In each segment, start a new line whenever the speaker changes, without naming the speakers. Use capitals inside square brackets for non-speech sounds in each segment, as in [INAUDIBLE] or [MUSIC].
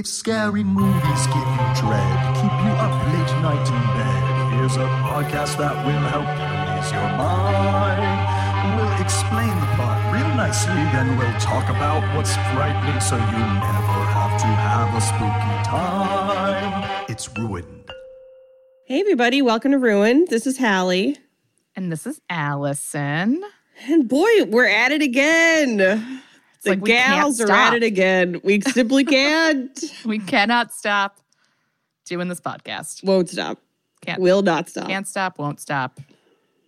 If scary movies give you dread, keep you up late night in bed, here's a podcast that will help you ease your mind. We'll explain the plot real nicely, then we'll talk about what's frightening so you never have to have a spooky time. It's ruined.
Hey, everybody, welcome to Ruined. This is Halle.
And this is Alison.
And boy, we're at it again. The
like
gals are at it again. We simply can't. [LAUGHS]
We cannot stop doing this podcast.
Won't stop.
Can't
Will not stop.
can't stop, won't stop.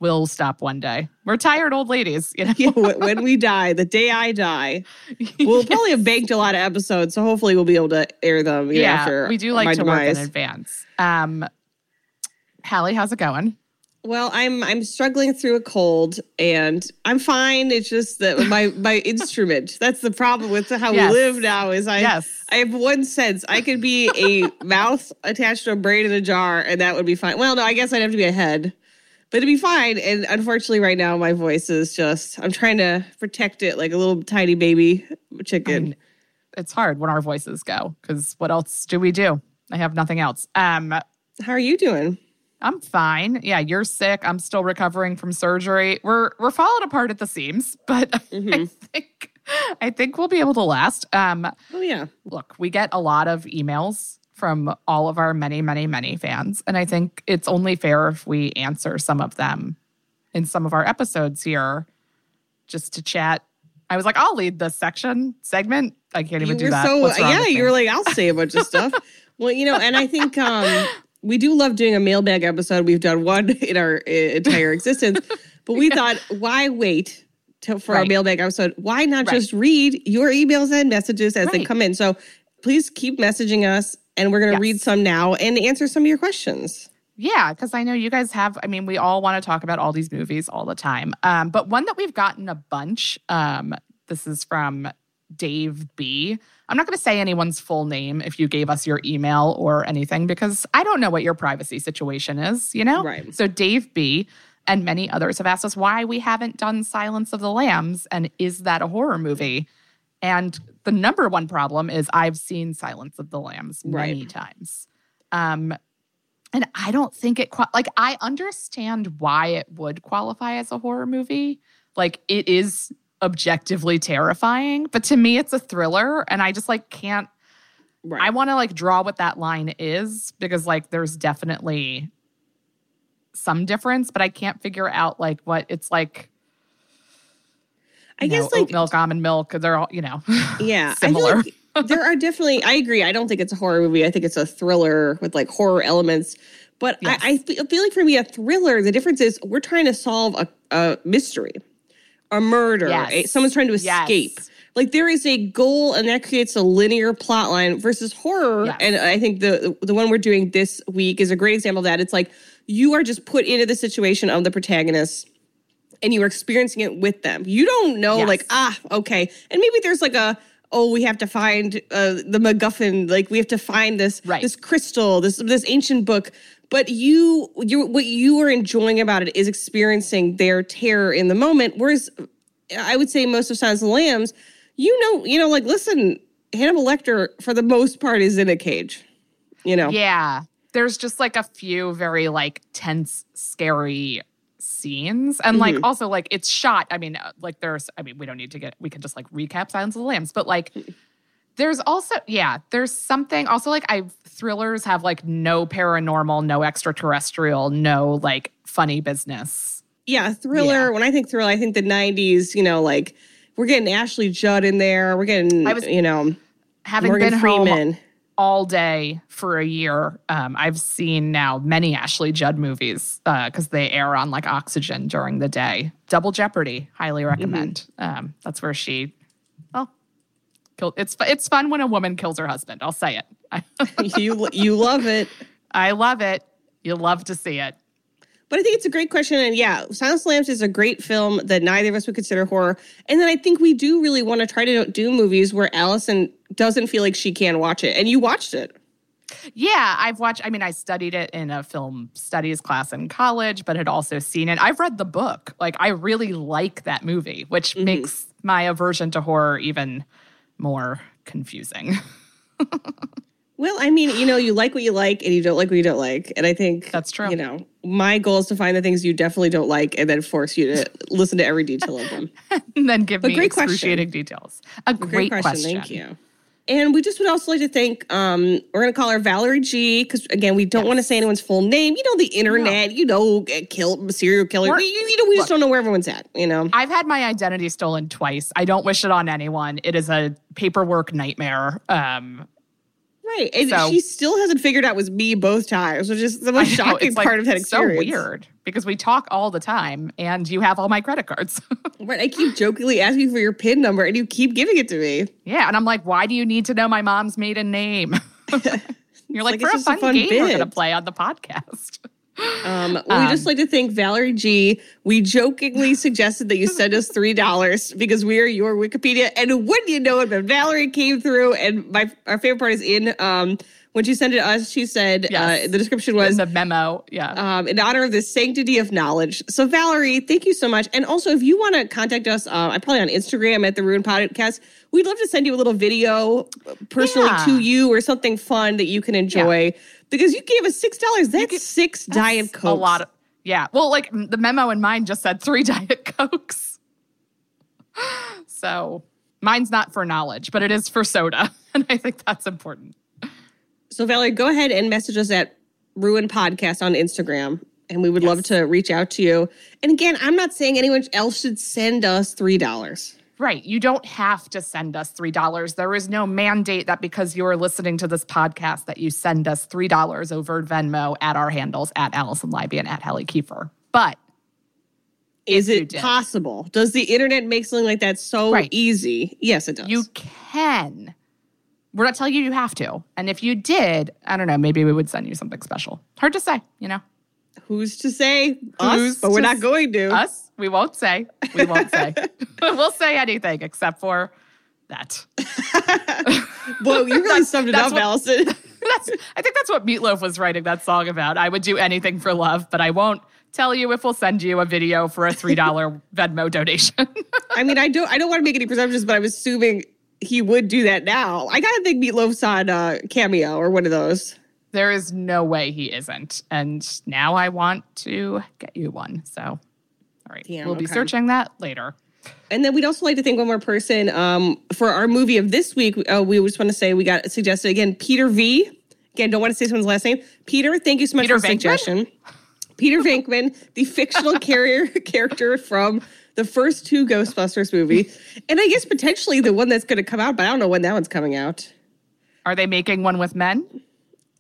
Will stop one day. We're tired old ladies, you [LAUGHS] know.
Yeah, when we die, the day I die, we'll probably have [LAUGHS] banked a lot of episodes, so hopefully we'll be able to air them. You know,
yeah,
after
we do like to work in advance. Um Halle, how's it going?
Well, I'm I'm struggling through a cold, and I'm fine. It's just that my my [LAUGHS] instrument. That's the problem with how
Yes.
we live now. Is I
yes.
I have one sense. I could be a [LAUGHS] mouth attached to a brain in a jar, and that would be fine. Well, no, I guess I'd have to be a head, but it'd be fine. And unfortunately, right now, my voice is just. I'm trying to protect it like a little tiny baby chicken.
I mean, it's hard when our voices go because what else do we do? I have nothing else. Um
How are you doing?
I'm fine. Yeah, you're sick. I'm still recovering from surgery. We're we're falling apart at the seams, [LAUGHS] but I
Mhm.
think I think we'll be able to last. Um,
Oh yeah,
look, we get a lot of emails from all of our many, many, many fans, and I think it's only fair if we answer some of them in some of our episodes here, just to chat. I was like, I'll lead this section segment. I can't even
you
do that.
so yeah. You were like, I'll say a bunch of stuff. [LAUGHS] Well, you know, and I think um, we do love doing a mailbag episode. We've done one [LAUGHS] in our uh, entire existence, [LAUGHS] but we thought, why wait till, for our mailbag episode? Why not
Right.
just read your emails and messages as they come in? So please keep messaging us, and we're going to
Yes.
read some now and answer some of your questions.
Yeah, because I know you guys have. I mean, we all want to talk about all these movies all the time. Um, but one that we've gotten a bunch. Um, this is from Dave B. I'm not going to say anyone's full name if you gave us your email or anything because I don't know what your privacy situation is. You know,
Right.
So Dave B. And many others have asked us why we haven't done Silence of the Lambs and is that a horror movie? And the number one problem is I've seen Silence of the Lambs many
Right.
times. Um, and I don't think it qua- like I understand why it would qualify as a horror movie. Like it is objectively terrifying, but to me it's a thriller and I just like can't
Right.
I want to like draw what that line is because like there's definitely some difference, but I can't figure out like what it's like.
I
you know,
guess like
milk, almond milk, they're all, you know, [LAUGHS]
Yeah,
similar.
like there are definitely. I agree. I don't think it's a horror movie. I think it's a thriller with like horror elements. But
Yes.
I, I feel like for me, a thriller. The difference is we're trying to solve a, a mystery, a murder.
Yes.
someone's trying to
Yes.
escape. Like there is a goal, and that creates a linear plot line versus horror.
Yes.
And I think the the one we're doing this week is a great example of that. It's like you are just put into the situation of the protagonist and you are experiencing it with them. You don't know,
Yes.
like, ah, okay. And maybe there's like a, oh, we have to find uh, the MacGuffin, like we have to find this
Right.
this crystal, this this ancient book. But you, you, what you are enjoying about it is experiencing their terror in the moment. Whereas, I would say most of Silence of the Lambs, you know, you know, like listen, Hannibal Lecter for the most part is in a cage. You know,
Yeah. There's just like a few very like tense, scary scenes. And like
Mm-hmm.
also like it's shot. I mean, uh, like there's, I mean, we don't need to get, we can just like recap Silence of the Lambs, but like there's also, yeah, there's something also like I thrillers have like no paranormal, no extraterrestrial, no like funny business.
yeah, thriller.
Yeah.
When I think thriller, I think the '90s. You know, like we're getting Ashley Judd in there. We're getting,
I was-
you know,
Having
Morgan
been home all day for a year. Um, I've seen now many Ashley Judd movies because they air on like Oxygen during the day. Double Jeopardy, highly recommend. Um, that's where she, It's it's fun when a woman kills her husband. I'll say it. [LAUGHS]
You you love it.
I love it. You love to see it.
But I think it's a great question. And yeah, Silence Lambs is a great film that neither of us would consider horror. And then I think we do really want to try to do movies where Alison doesn't feel like she can watch it. And you watched it.
Yeah, I've watched. I mean, I studied it in a film studies class in college, but had also seen it. I've read the book. Like, I really like that movie, which mm-hmm. makes my aversion to horror even more confusing. [LAUGHS]
Well, I mean, you know, you like what you like and you don't like what you don't like. And I think
That's true.
You know, my goal is to find the things you definitely don't like and then force you to listen to every detail of them. [LAUGHS]
and then give
But
me
great question.
excruciating details. A great, question.
Thank you. And we just would also like to thank, um, we're going to call her Valerie G, because again, we don't want to say anyone's full name. You know, the internet, you know, uh, kill serial killer.
We're-
You, you know, we just don't know where everyone's at, you know?
I've had my identity stolen twice. I don't wish it on anyone. It is a paperwork nightmare. Um,
Right. And
So-
she still hasn't figured out it was me both times, which is the most
know,
shocking
it's, like,
part of that experience.
so weird because we talk all the time, and you have all my credit cards. [LAUGHS]
Right. I keep jokingly asking for your PIN number and you keep giving it to me.
yeah, and I'm like, why do you need to know my mom's maiden name? [LAUGHS] [LAUGHS] You're like,
like,
for a
just a
fun,
fun
game we're gonna play on the podcast.
Um, we just like to thank Valerie G. We jokingly [LAUGHS] suggested that you send us three dollars because we are your Wikipedia. And wouldn't you know it, but Valerie came through, and my our favorite part is in um when she sent it to us. She said
Yes.
uh, the description
In
was
the memo, yeah.
um, in honor of the sanctity of knowledge. So, Valerie, thank you so much. And also, if you want to contact us, uh, I'm probably on Instagram at the Ruin Podcast. We'd love to send you a little video uh, personally
Yeah.
to you or something fun that you can enjoy because you gave us six dollars. That's six diet
That's
cokes.
A lot of yeah. Well, like the memo in mine just said three [LAUGHS] diet cokes. So mine's not for knowledge, but it is for soda, [LAUGHS] and I think that's important.
So, Valerie, go ahead and message us at Ruin Podcast on Instagram, and we would love to reach out to you. And again, I'm not saying anyone else should send us three dollars.
Right. You don't have to send us $3. There is no mandate that because you are listening to this podcast that you send us $3 over Venmo at our handles at Alison Leiby and at Halle Kiefer. But
Is it possible? Does the internet make something like that so
Right.
easy? Yes, it does.
you can. We're not telling you you have to. And if you did, I don't know, maybe we would send you something special. Hard to say, you know?
Who's to say us?
Who's
But we're not going to.
Us? We won't say. We won't say. [LAUGHS] [LAUGHS] we'll say anything except for that. [LAUGHS]
Well, you really summed it up,
what-
Alison.
that's I think that's what Meatloaf was writing that song about. I would do anything for love, but I won't tell you if we'll send you a video for a three dollar Venmo donation.
I mean, I don't. I don't want to make any presumptions, but I'm assuming he would do that now. I gotta think Meatloaf's on uh, Cameo or one of those.
there is no way he isn't, and now I want to get you one. So, right,
Damn,
we'll be
okay.
searching that later.
And then we'd also like to thank one more person um, for our movie of this week. Uh, we just want to say we got suggested again, Peter V. Again, don't want to say someone's last name. Peter, thank you so much
Peter
for the
Venkman?
suggestion. Peter Venkman, the fictional [LAUGHS] carrier character from the first two Ghostbusters movie, and I guess potentially the one that's going to come out, but I don't know when that one's coming out.
Are they making one with men?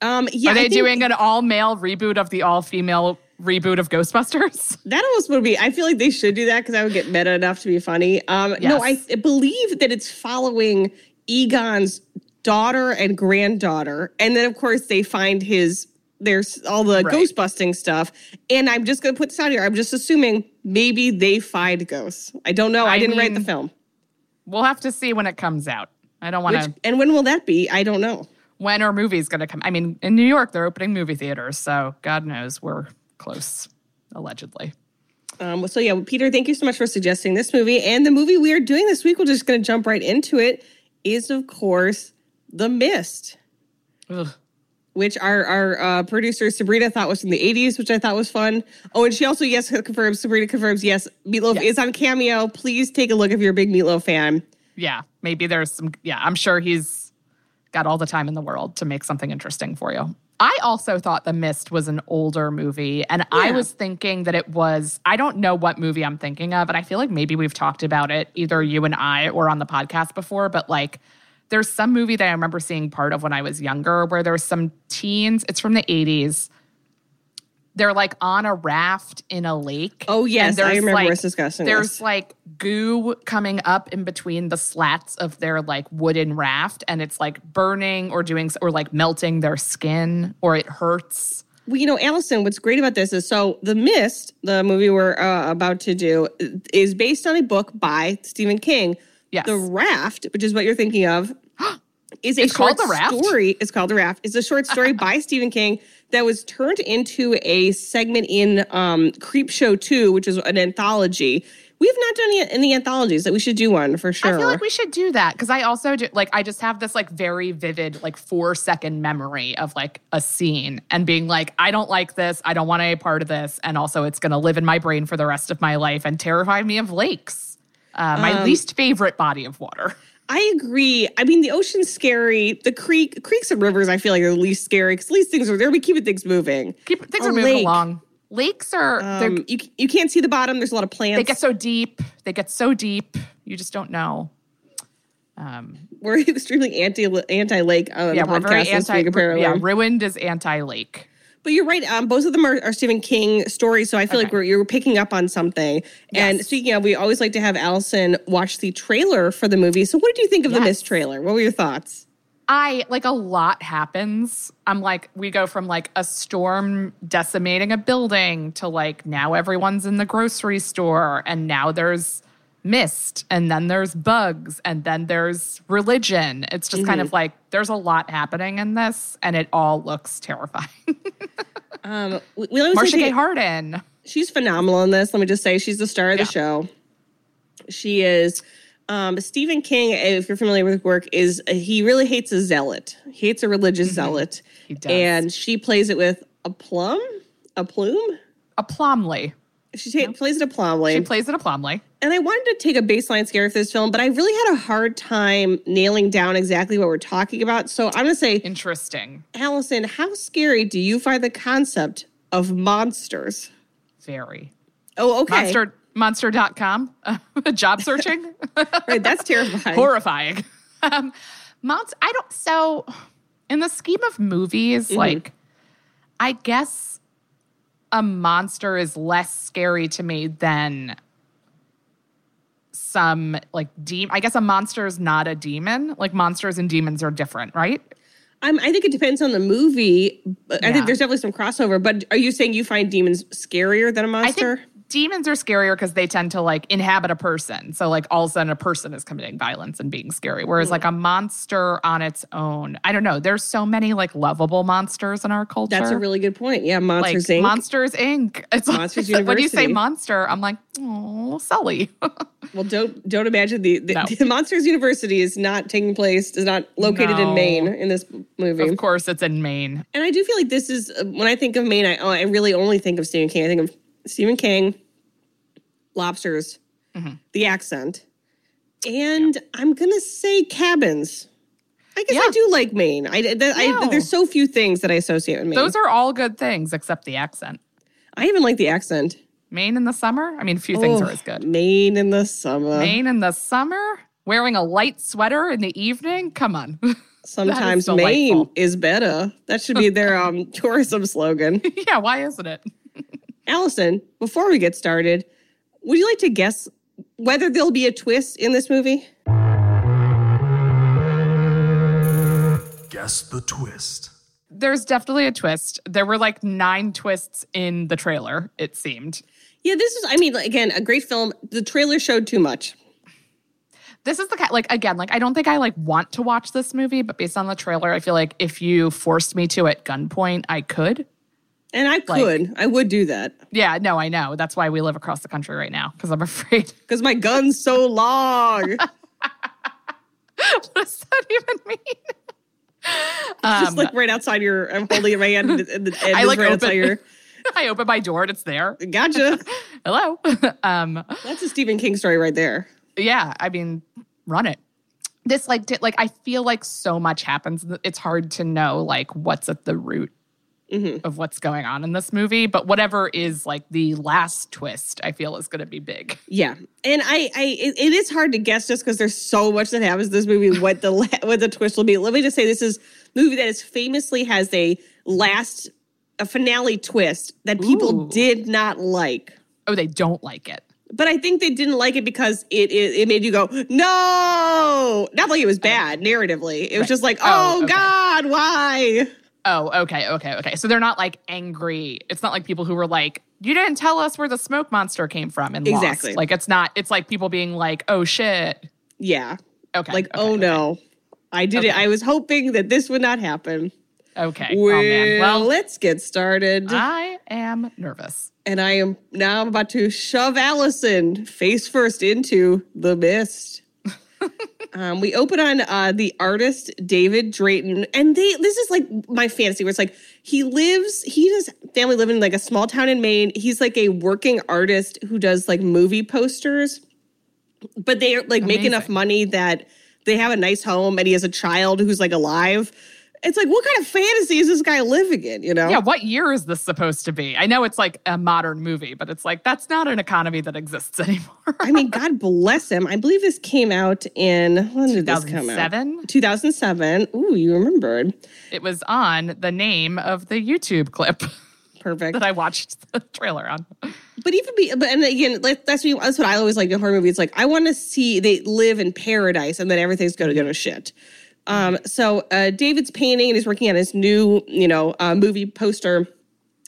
Um, yeah,
Are they
think
doing an all male reboot of the all female reboot of Ghostbusters? [LAUGHS]
that almost would be. I feel like they should do that because I would get meta enough to be funny. Um, no, I
Yes.
believe that it's following Egon's daughter and granddaughter, and then of course they find his. There's all the
Right.
ghost busting stuff, and I'm just gonna put this out here. I'm just assuming maybe they find ghosts. I don't know. I,
I
didn't write the film.
We'll have to see when it comes out. I don't want to.
and when will that be? I don't know.
When are movies going to come? I mean, in New York, they're opening movie theaters, so God knows we're close, allegedly.
Um, so yeah, Peter, thank you so much for suggesting this movie. And the movie we are doing this week, we're just going to jump right into it. Is of course The Mist,
Ugh.
which our our uh, producer Sabrina thought was from the '80s, which I thought was fun. Oh, and she also yes confirms. Sabrina confirms yes, Meatloaf
Yes.
is on Cameo. Please take a look if you're a big Meatloaf fan.
Yeah, maybe there's some. Yeah, I'm sure he's got all the time in the world to make something interesting for you. I also thought The Mist was an older movie, and I was thinking that it was. I don't know what movie I'm thinking of, and I feel like maybe we've talked about it, either you and I or on the podcast before, but like. There's some movie that I remember seeing part of when I was younger where there's some teens, it's from the 80s. They're like on a raft in a lake.
Oh, yes, I remember
like-
us discussing
There's
this.
like goo coming up in between the slats of their like wooden raft and it's like burning or doing or like melting their skin or it hurts.
Well, you know, Alison, what's great about this is so The Mist, the movie we're uh, about to do, is based on a book by Stephen King.
Yes.
The Raft, which is what you're thinking of, [GASPS] is a
It's
short story. It's called The Raft. It's a short story [LAUGHS] by Stephen King that was turned into a segment in um, Creepshow 2, which is an anthology, We have not done any, any anthologies that we should do one for sure.
I feel like we should do that because I also do like I just have this like very vivid like four second memory of like a scene and being like I don't like this I don't want any part of this and also it's gonna live in my brain for the rest of my life and terrify me of lakes, uh, my
Um,
least favorite body of water.
I agree. I mean, the ocean's scary. The creek, creeks and rivers, I feel like are the least scary because at least things are there. We keeping things moving.
Keep things
A
are moving
lake.
along. Lakes are
Um, you you can't see the bottom. There's a lot of plants.
they get so deep. They get so deep. You just don't know. Um,
we're [LAUGHS] extremely anti anti lake
yeah, we're very anti.
apparently.
Yeah, ruined is anti lake.
But you're right. Um, both of them are, are Stephen King stories, so I feel like we're you're picking up on something. And speaking of, we always like to have Alison watch the trailer for the movie. So, what did you think of the
Yes.
Mist trailer? What were your thoughts?
I like a lot happens. I'm like, we go from like a storm decimating a building to like now everyone's in the grocery store and now there's mist and then there's bugs and then there's religion. It's just kind of like there's a lot happening in this and it all looks terrifying. [LAUGHS]
Um, we, we always
Marcia
say
Gay Harden.
she's phenomenal in this. Let me just say, she's the star of the show. She is. Um, Stephen King, if you're familiar with work, is he really hates a zealot. He hates a religious zealot,
Mm-hmm. He does.
and she plays it with a plum, a plume.
A Plumley.
She ta- plays it a plumly.
She plays it a Plumley.
and I wanted to take a baseline scare for this film, but I really had a hard time nailing down exactly what we're talking about. So I'm going to say,
Interesting.
Alison, how scary do you find the concept of monsters?
Very.
Oh, okay.
Monster monster.com. [LAUGHS] job searching. [LAUGHS]
Right, that's terrifying.
horrifying. Um, Mount, I don't. So, in the scheme of movies,
Mm-hmm.
like, I guess a monster is less scary to me than some like demon. I guess a monster is not a demon. Like monsters and demons are different, right?
I'm, I think it depends on the movie. I
Yeah.
think there's definitely some crossover. But are you saying you find demons scarier than a monster?
Demons are scarier because they tend to like inhabit a person. So like all of a sudden a person is committing violence and being scary. Whereas like a monster on its own, I don't know. There's so many like lovable monsters in our culture.
That's a really good point. Yeah,
like
Monsters Inc.
Monsters Inc. It's
Monsters
like [LAUGHS] when you say monster, I'm like, oh, Sully. [LAUGHS]
well, don't don't imagine the, the,
No. [LAUGHS]
the Monsters University is not taking place, is not located in Maine in this movie.
of course, it's in Maine.
And I do feel like this is uh, when I think of Maine, I, oh, I really only think of Stephen King. I think of Stephen King, lobsters,
Mm-hmm.
the accent, and I'm gonna say cabins. I guess I do like Maine. I, that, I
No.
there's so few things that I associate with Maine.
Those are all good things except the accent.
I even like the accent.
Maine in the summer. I mean, a few things
Oh,
are as good.
Maine in the summer.
Maine in the summer, wearing a light sweater in the evening. Come on. [LAUGHS]
Sometimes
delightful.
Maine is better. That should be their [LAUGHS] um, tourism slogan. [LAUGHS]
yeah, why isn't it?
Alison, before we get started, would you like to guess whether there'll be a twist in this movie?
Guess the twist.
There's definitely a twist. There were like nine twists in the trailer, it seemed.
Yeah, this is, I mean, again, a great film. The trailer showed too much.
This is the kind, like, again, like, I don't think I like want to watch this movie, but based on the trailer, I feel like if you forced me to at gunpoint, I could.
And I
Like-
could, I would do that
Yeah, no, I know. That's why we live across the country right now because I'm afraid. [LAUGHS]
because my gun's so long. [LAUGHS]
what does that even mean? [LAUGHS]
Just
Um,
like right outside your, I'm holding in my hand and, and, and
I
it's
like
right
open,
outside your,
I open my door and it's there.
gotcha.
Hello. um,
That's a Stephen King story right there.
yeah, I mean, run it. This like like I feel like so much happens. It's hard to know like what's at the root Mm-hmm. of what's going on in this movie, but whatever is like the last twist, I feel is going to be big.
Yeah, and I, I, it, it is hard to guess just because there's so much that happens in this movie. [LAUGHS] What the what the twist will be? Let me just say, this is a movie that is famously has a last a finale twist that people
Ooh.
did not like.
Oh, they don't like it.
But I think they didn't like it because it it, it made you go no, not like it was oh. bad narratively. It was
Right.
just like
Oh,
oh,
okay.
God, why?
Oh, okay, okay, okay. So they're not like angry. It's not like people who were like, "You didn't tell us where the smoke monster came from." And
Exactly.
Lost. like it's not. It's like people being like, "Oh shit."
Yeah,
Okay.
like
okay,
oh
okay.
no, I did it. I was hoping that this would not happen.
Okay.
Oh, well,
oh man. Well,
let's get started.
I am nervous.
and I am now I'm about to shove Alison face first into the mist. Um, we open on uh, the artist David Drayton, and they this is like my fantasy where it's like he lives, he does family live in like a small town in Maine. He's like a working artist who does like movie posters, but they like make enough money that they have a nice home, and he has a child who's like alive. It's like what kind of fantasy is this guy living in? You know?
Yeah, what year is this supposed to be? I know it's like a modern movie, but it's like that's not an economy that exists [LAUGHS] anymore.
I mean, God bless him. I believe this came out in when did this come out?
2007.
2007. Ooh, you remembered.
It was on the name of the YouTube clip [LAUGHS]
Perfect.
that I watched the trailer on.
But even be, but and again, like, that's. That's what I always like in horror movies. It's like I want to see they live in paradise, and then everything's going to go to shit. Um, so uh, David's painting and he's working on his new, you know, uh, movie poster.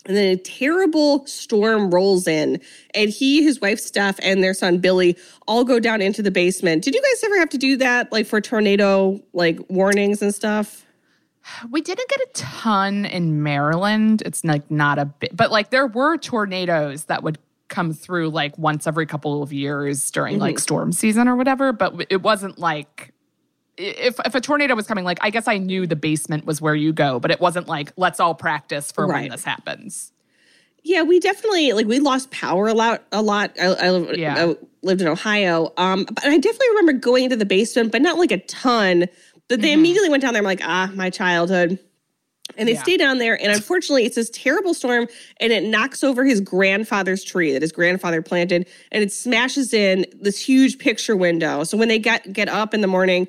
And then a terrible storm rolls in, and he, his wife Steph, and their son Billy all go down into the basement. Did you guys ever have to do that, like for tornado, like warnings and stuff?
We didn't get a ton in Maryland. It's like not a bit, but like there were tornadoes that would come through like once every couple of years during like storm season or whatever. But it wasn't like if if a tornado was coming, like I guess I knew the basement was where you go, but it wasn't like let's all practice for when this happens.
Yeah, we definitely like we lost power a lot. A lot. I, I,
Yeah.
I lived in Ohio, um, but I definitely remember going into the basement, but not like a ton. But they immediately went down there. I'm like, ah, my childhood. And they
Yeah.
stay down there, and unfortunately, it's this terrible storm, and it knocks over his grandfather's tree that his grandfather planted, and it smashes in this huge picture window. So when they get get up in the morning,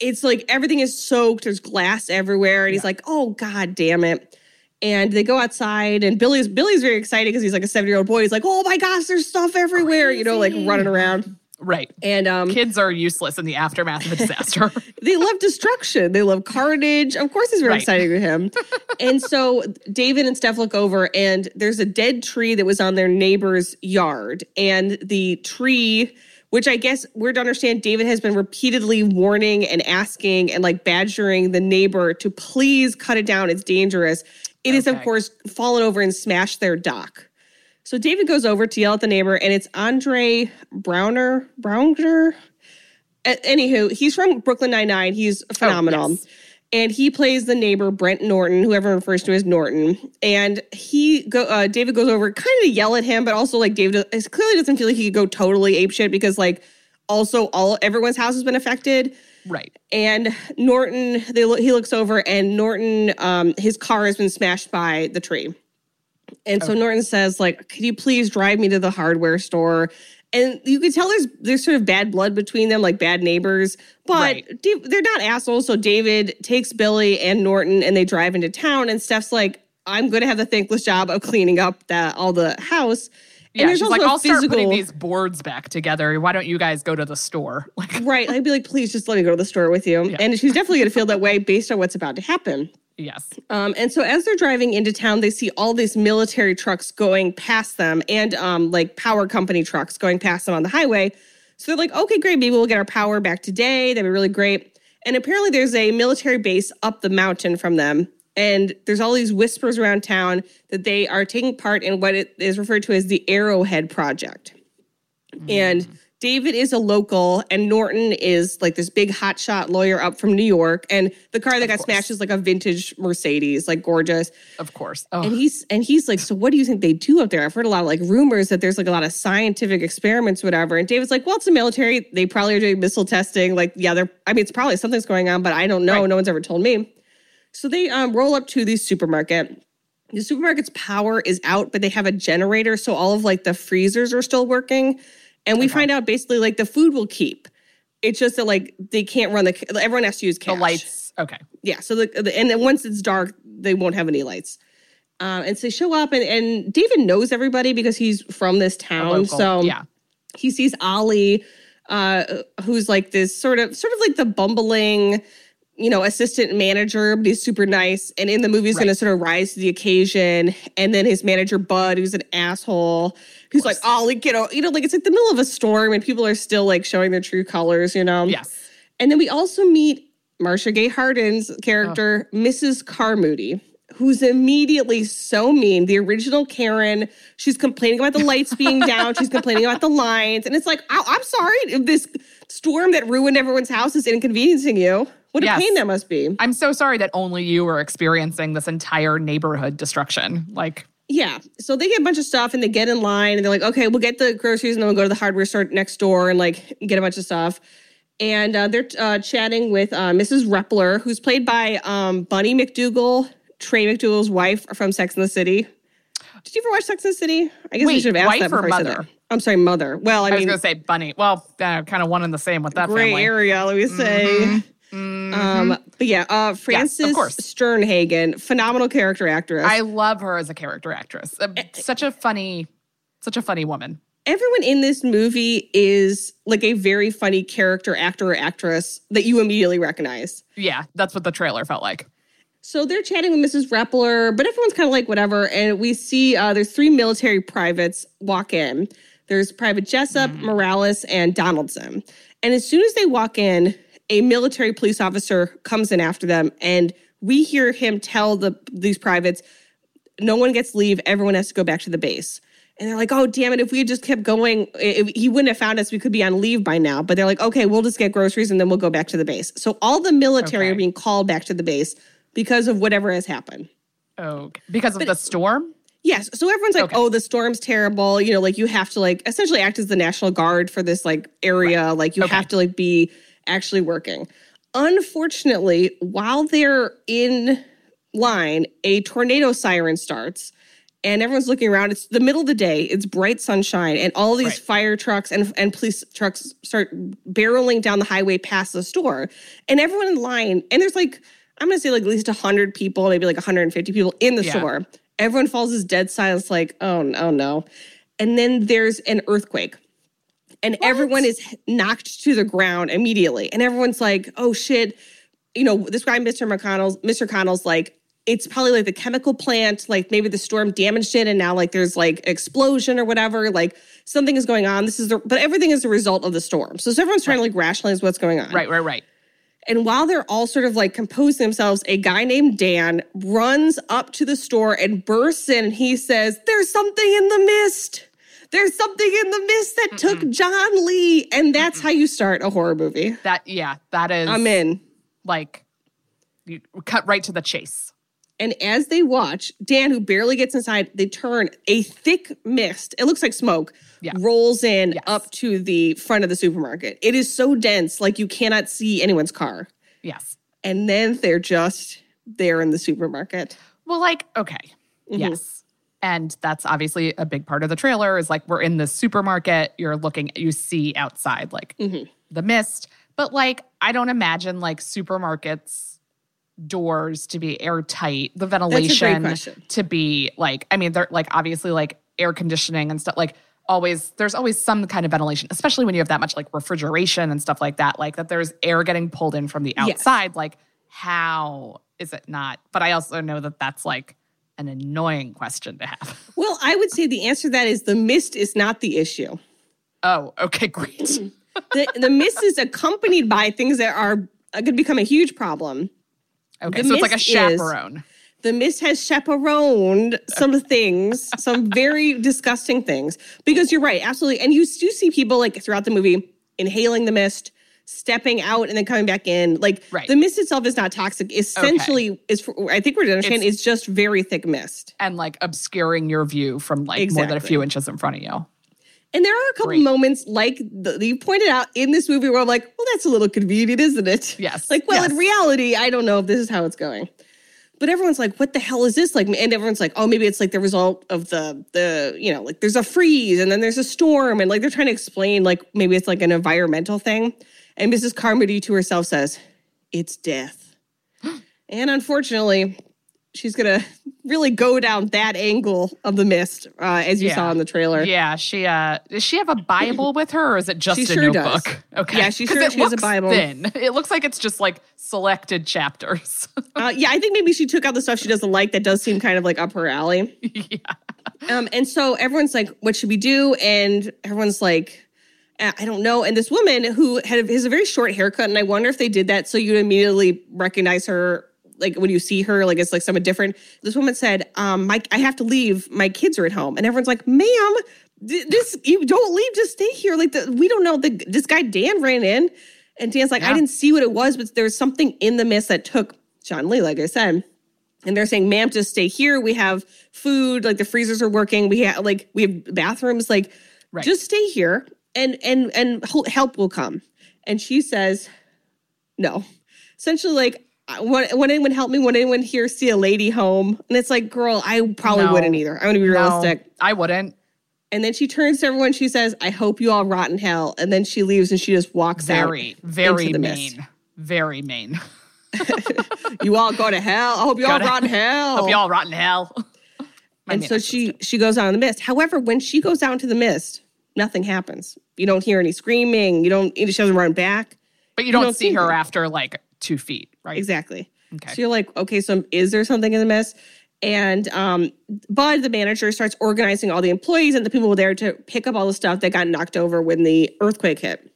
it's like everything is soaked. There's glass everywhere, and he's like, "Oh God, damn it!" And they go outside, and Billy's Billy's very excited because he's like a seven year old boy. He's like, "Oh my gosh, there's stuff everywhere!" You know, like running around.
Right.
And um,
Kids are useless in the aftermath of a disaster. [LAUGHS]
they love destruction. They love carnage. Of course, it's very
Right.
exciting to him. [LAUGHS] and so David and Steph look over, and there's a dead tree that was on their neighbor's yard. And the tree, which I guess we're to understand, David has been repeatedly warning and asking and like badgering the neighbor to please cut it down. It's dangerous. It is, of course, fallen over and smashed their dock. So David goes over to yell at the neighbor, and it's Andre Braugher. Braugher. Anywho, he's from Brooklyn Nine Nine. He's oh, phenomenal.
yes.
And he plays the neighbor Brent Norton, who everyone refers to as Norton. And he go, uh, David goes over, kind of to yell at him, but also like David clearly doesn't feel like he could go totally apeshit because like also all everyone's house has been affected.
right.
And Norton, they look, he looks over, and Norton, um, his car has been smashed by the tree. And so Norton says, like, could you please drive me to the hardware store? And you can tell there's there's sort of bad blood between them, like bad neighbors. But
Right.
They're not assholes. So David takes Billy and Norton, and they drive into town. And Steph's like, I'm going to have the thankless job of cleaning up the all the house. And
Yeah,
there's
she's like,
also
I'll start putting these boards back together. Why don't you guys go to the store? Like, [LAUGHS]
Right. I'd be like, please just let me go to the store with you.
Yeah.
And she's definitely going to feel that way based on what's about to happen.
Yes.
Um, and so as they're driving into town, they see all these military trucks going past them and um, like power company trucks going past them on the highway. So they're like, okay, great. Maybe we'll get our power back today. That'd be really great. And apparently there's a military base up the mountain from them. And there's all these whispers around town that they are taking part in what it is referred to as the Arrowhead Project. And David is a local, and Norton is like this big hotshot lawyer up from New York. And the car that got
course.
smashed is like a vintage Mercedes, like gorgeous.
Of course. Oh,
And he's and he's like, so what do you think they do up there? I've heard a lot of like rumors that there's like a lot of scientific experiments, whatever. And David's like, well, it's the military. They probably are doing missile testing. Like, yeah, they're. I mean, it's probably something's going on, but I don't know.
Right.
No one's ever told me. So they um, roll up to the supermarket. The supermarket's power is out, but they have a generator, so all of like the freezers are still working. And we find out basically like the food will keep. It's just that like they can't run the. Everyone has to use cash.
the lights. Okay.
Yeah. So the, the and then once it's dark, they won't have any lights. Um, and so they show up, and, and David knows everybody because he's from this town. So
yeah.
he sees Ollie, uh, who's like this sort of sort of like the bumbling, you know, assistant manager, but he's super nice. And in the movie, he's going to sort of rise to the occasion. And then his manager Bud, who's an asshole, who's like, oh, Ollie, you know, You know, like it's like the middle of a storm, and people are still like showing their true colors. You know.
Yes.
And then we also meet Marcia Gay Harden's character, oh. Mrs. Carmody, who's immediately so mean. The original Karen, she's complaining about the lights being [LAUGHS] down. She's complaining about the lines. And it's like, oh, I'm sorry. if This storm that ruined everyone's house is inconveniencing you. What a
Yes.
pain that must be.
I'm so sorry that only you are experiencing this entire neighborhood destruction. Like,
Yeah. So they get a bunch of stuff and they get in line and they're like, okay, we'll get the groceries and then we'll go to the hardware store next door and like get a bunch of stuff. And uh, they're uh, chatting with uh, Mrs. Reppler, who's played by um, Bunny MacDougal, Trey MacDougal's wife from Sex and the City. Did you ever watch Sex and the City? I guess we should have asked
wife
that
or
before I said
mother?
that. I'm sorry, mother. Well, I,
I was
mean,
going to say bunny. Well, uh, kind of one and the same with that
gray
family.
area, let me say. Um, but yeah, uh, Frances. Sternhagen, phenomenal character actress.
I love her as a character actress. Uh,
Eh,
such a funny, such a funny woman.
everyone in this movie is like a very funny character actor or actress that you immediately recognize.
Yeah, that's what the trailer felt like.
So they're chatting with Mrs. Reppler, but everyone's kind of like whatever. And we see uh, there's three military privates walk in. There's Private Jessup, Morales, and Donaldson. And as soon as they walk in, a military police officer comes in after them, and we hear him tell the these privates, "No one gets leave. Everyone has to go back to the base." And they're like, "Oh, damn it! If we had just kept going, if he wouldn't have found us. We could be on leave by now." But they're like, "Okay, we'll just get groceries and then we'll go back to the base." So all the military
Okay.
are being called back to the base because of whatever has happened.
Oh, because of the storm.
Yes. So everyone's like,
Okay.
oh, the storm's terrible. You know, like you have to like essentially act as the National Guard for this like area. Like you
Okay.
have to like be actually working. Unfortunately, while they're in line, a tornado siren starts and everyone's looking around. It's the middle of the day, it's bright sunshine, and all these
Right.
fire trucks and, and police trucks start barreling down the highway past the store. And everyone in line, and there's like, I'm gonna say like at least 100 people, maybe like 150 people in the
Yeah.
store. Everyone falls as dead silence, like, oh, oh no. And then there's an earthquake and everyone is knocked to the ground immediately. And everyone's like, oh shit. You know, this guy, Mr. McConnell's, Mr. Connell's like, it's probably like the chemical plant, like maybe the storm damaged it, and now like there's like explosion or whatever. Like something is going on. This is the but everything is a result of the storm. So, so everyone's trying to like rationalize what's going on.
Right, right, right.
And while they're all sort of like composing themselves, a guy named Dan runs up to the store and bursts in and he says, There's something in the mist. There's something in the mist that took John Lee. And that's how you start a horror movie.
That yeah, that is.
I'm in.
Like, you cut right to the chase.
And as they watch, Dan, who barely gets inside, they turn a thick mist. It looks like smoke.
Yeah.
Rolls in
Yes.
up to the front of the supermarket. It is so dense, like you cannot see anyone's car.
Yes.
And then they're just there in the supermarket.
Well, like, okay.
Mm-hmm.
Yes. And that's obviously a big part of the trailer is like we're in the supermarket, you're looking, you see outside like
Mm-hmm.
the mist. But like, I don't imagine like supermarkets doors to be airtight, the ventilation to be like, I mean, they're like obviously like air conditioning and stuff like always there's always some kind of ventilation especially when you have that much like refrigeration and stuff like that like that there's air getting pulled in from the
Yes.
outside like how is it not but i also know that that's like an annoying question to have [LAUGHS]
Well, I would say the answer to that is the mist is not the issue.
oh okay great mm-hmm.
The, the mist is accompanied by things that are uh, going to become a huge problem.
okay
The
so it's like a
mist is-
chaperone
The mist has chaperoned some things, some very disgusting things. Because you're right, absolutely. And you do see people like throughout the movie inhaling the mist, stepping out, and then coming back in. Like
Right.
the mist itself is not toxic. Essentially, is for, I think we're to understand it's just very thick mist.
and like obscuring your view from like more than a few inches in front of you
And there are a couple
Great.
moments like the, you pointed out in this movie where I'm like, well, that's a little convenient, isn't it?
Yes,
Like, well, in reality, I don't know if this is how it's going. But everyone's like, what the hell is this? Like, and everyone's like, oh, maybe it's like the result of the the, you know, like there's a freeze and then there's a storm. And like they're trying to explain, like, maybe it's like an environmental thing. And Mrs. Carmody to herself says, it's death. [GASPS] and unfortunately, she's gonna really go down that angle of the mist, uh, as you
Yeah.
saw in the trailer.
yeah she uh does she have a bible with her or is it just
She
a
sure does.
notebook [LAUGHS] okay
Yeah, she sure-
it
she has a Bible.
thin. [LAUGHS] it looks like it's just like selected chapters [LAUGHS]
Uh, yeah, I think maybe she took out the stuff she doesn't like that does seem kind of like up her alley.
yeah
Um, and so everyone's like, what should we do? And everyone's like, I don't know. And this woman who had has a very short haircut, and I wonder if they did that so you immediately recognize her, like when you see her, like it's like someone different. This woman said, um, "Mike, I have to leave. My kids are at home," and everyone's like, "Ma'am, th- this you don't leave. Just stay here. Like the, we don't know. The, this guy Dan ran in, and Dan's like, I didn't see what it was, but there's something in the mist that took John Lee, like I said." And they're saying, "Ma'am, just stay here. We have food. Like the freezers are working. We have like we have bathrooms. Like
Right.
just stay here, and and and help will come." And she says, "No." Essentially, like, "Would would anyone help me? Would anyone here see a lady home?" And it's like, "Girl, I probably
No.
wouldn't either. I'm gonna be
No,
realistic."
I wouldn't.
And then she turns to everyone. She says, "I hope you all rot in hell." And then she leaves, and she just walks
Very,
out
very mean.
mist.
Very mean. [LAUGHS]
You all go to hell. I hope you all rot in hell.
Hope y'all rot in hell. My
and so she she goes out in the mist. However, when she goes out into the mist, nothing happens. You don't hear any screaming. You don't. She doesn't run back.
But you don't,
don't
see
see
her
her.
after like two feet, right?
Exactly.
Okay.
So you're like, okay, so is there something in the mess? And um, Bud, the manager, starts organizing all the employees and the people there to pick up all the stuff that got knocked over when the earthquake hit.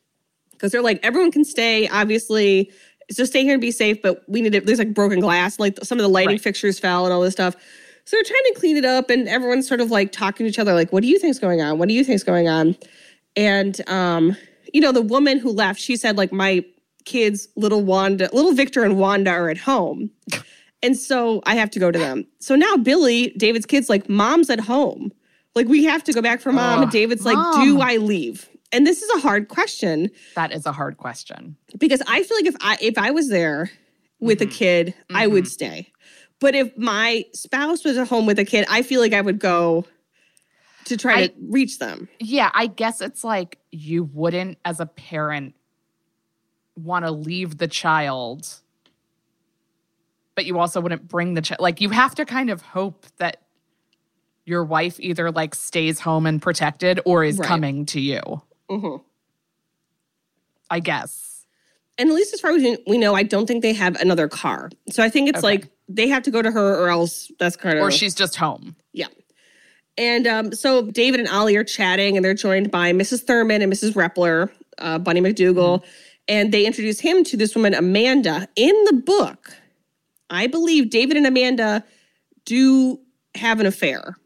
Because they're like, everyone can stay, obviously, just stay here and be safe. But we need to. There's like broken glass, like some of the lighting
Right.
fixtures fell and all this stuff. So they're trying to clean it up, and everyone's sort of like talking to each other, like, "What do you think's going on? What do you think's going on?" And um, you know, the woman who left, she said, like, my kids, little Wanda, little Victor and Wanda are at home. [LAUGHS] And so I have to go to them. So now Billy, David's kids, like, mom's at home. Like, we have to go back for mom. and
Ugh,
David's like, do I leave? And this is a hard question
That is a hard question.
because I feel like if I if I was there with
Mm-hmm.
a kid, I would stay. But if my spouse was at home with a kid, I feel like I would go to try
I-
to reach them.
Yeah, I guess it's like you wouldn't, as a parent, want to leave the child, but you also wouldn't bring the child. Like, you have to kind of hope that your wife either like stays home and protected or is
Right.
coming to you.
Mhm.
I guess.
And at least as far as we- know, I don't think they have another car. So I think it's
Okay.
like they have to go to her or else that's kind of
Or she's just home.
Yeah. And um, so David and Ollie are chatting, and they're joined by Mrs. Thurman and Mrs. Reppler, uh, Bunny MacDougal, and they introduce him to this woman, Amanda. In the book, I believe David and Amanda do have an affair,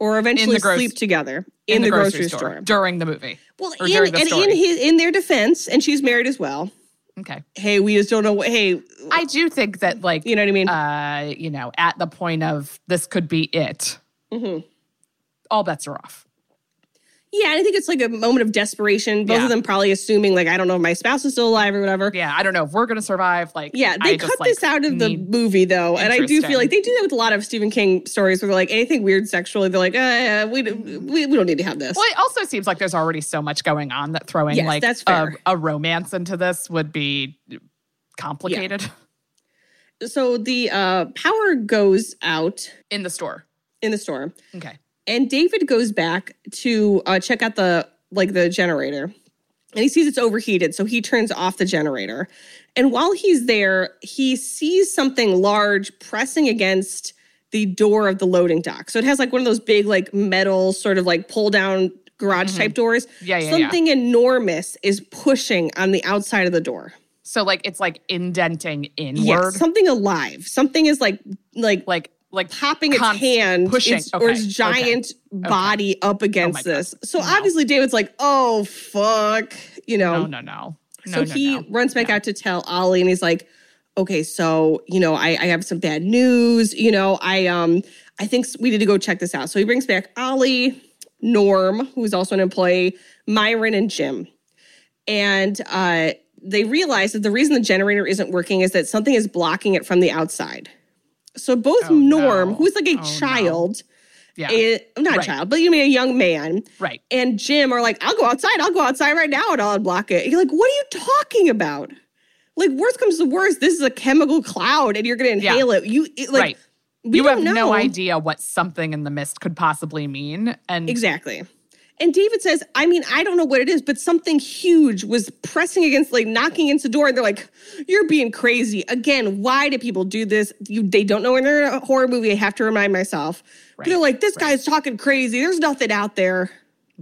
or eventually sleep together in, the, grocery, store.
during the movie.
Well, in,
the
and in his in their defense, and she's married as well.
Okay.
Hey, we just don't know. What, hey,
I do think that, like,
you know what I mean?
uh, you know, at the point of this could be it,
Mhm.
all bets are off.
Yeah, I think it's like a moment of desperation. Both
Yeah.
of them probably assuming, like, I don't know if my spouse is still alive or whatever.
Yeah, I don't know if we're gonna survive. Like,
Yeah, they
I just,
cut
like,
this out of the movie though, and I do feel like they do that with a lot of Stephen King stories where they're like anything weird sexually, they're like, uh, we, we we don't need to have this.
Well, it also seems like there's already so much going on that throwing
Yes,
like
that's
a,
fair.
a romance into this would be complicated
So the uh, power goes out
in the store.
in the store,
Okay.
And David goes back to uh, check out the like the generator, and he sees it's overheated, so he turns off the generator. And while he's there, he sees something large pressing against the door of the loading dock. So it has like one of those big like metal sort of like pull down garage type doors.
Mm-hmm. Yeah, yeah, yeah.
Something enormous is pushing on the outside of the door.
So like it's like indenting inward,
Yes, something alive. Something is like like
like like
popping its
const-
hand
pushing.
its- or its
Okay,
giant body up against
God.
this. So
No.
obviously David's like, oh fuck, you know.
no, no, no. No,
so
no,
he runs back out to tell Ollie, and he's like, "Okay, so you know, I, I have some bad news. You know, I um, I think we need to go check this out." So he brings back Ollie, Norm, who's also an employee, Myron, and Jim, and uh, they realize that the reason the generator isn't working is that something is blocking it from the outside. So both
Oh,
Norm,
no.
who's like a
Oh, no.
child,
Yeah.
eh, not a
Right.
child, but you mean a young man,
right.
and Jim are like, I'll go outside. I'll go outside right now and I'll unblock it. You're like, what are you talking about? Like, worst comes to worst, this is a chemical cloud and you're going to
Yeah.
inhale it. You it, like,
right.
we
You have
don't
no idea what something in the mist could possibly mean. And
Exactly. And David says, I mean, I don't know what it is, but something huge was pressing against, like knocking into the door. And they're like, you're being crazy. Again, why do people do this? You, they don't know when they're in a horror movie. I have to remind myself.
Right,
they're like, this
right.
guy's talking crazy. There's nothing out there.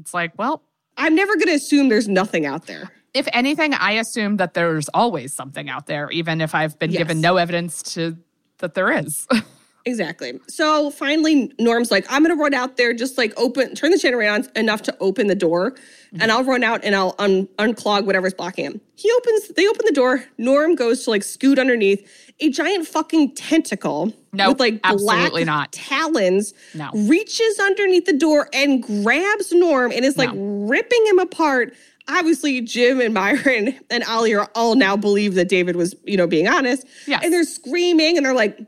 it's like, well,
I'm never going to assume there's nothing out there.
If anything, I assume that there's always something out there, even if I've been
Yes.
given no evidence to that there is. [LAUGHS]
Exactly. So finally, Norm's like, I'm gonna run out there, just like open, turn the generator on enough to open the door, mm-hmm. and I'll run out and I'll un- unclog whatever's blocking him. He opens, they open the door. Norm goes to like scoot underneath. A giant fucking tentacle
No,
with like
absolutely
black
not.
talons
No.
reaches underneath the door and grabs Norm and is like
No.
ripping him apart. Obviously, Jim and Myron [LAUGHS] and Ollie are all now believe that David was, you know, being honest.
Yes.
And they're screaming and they're like,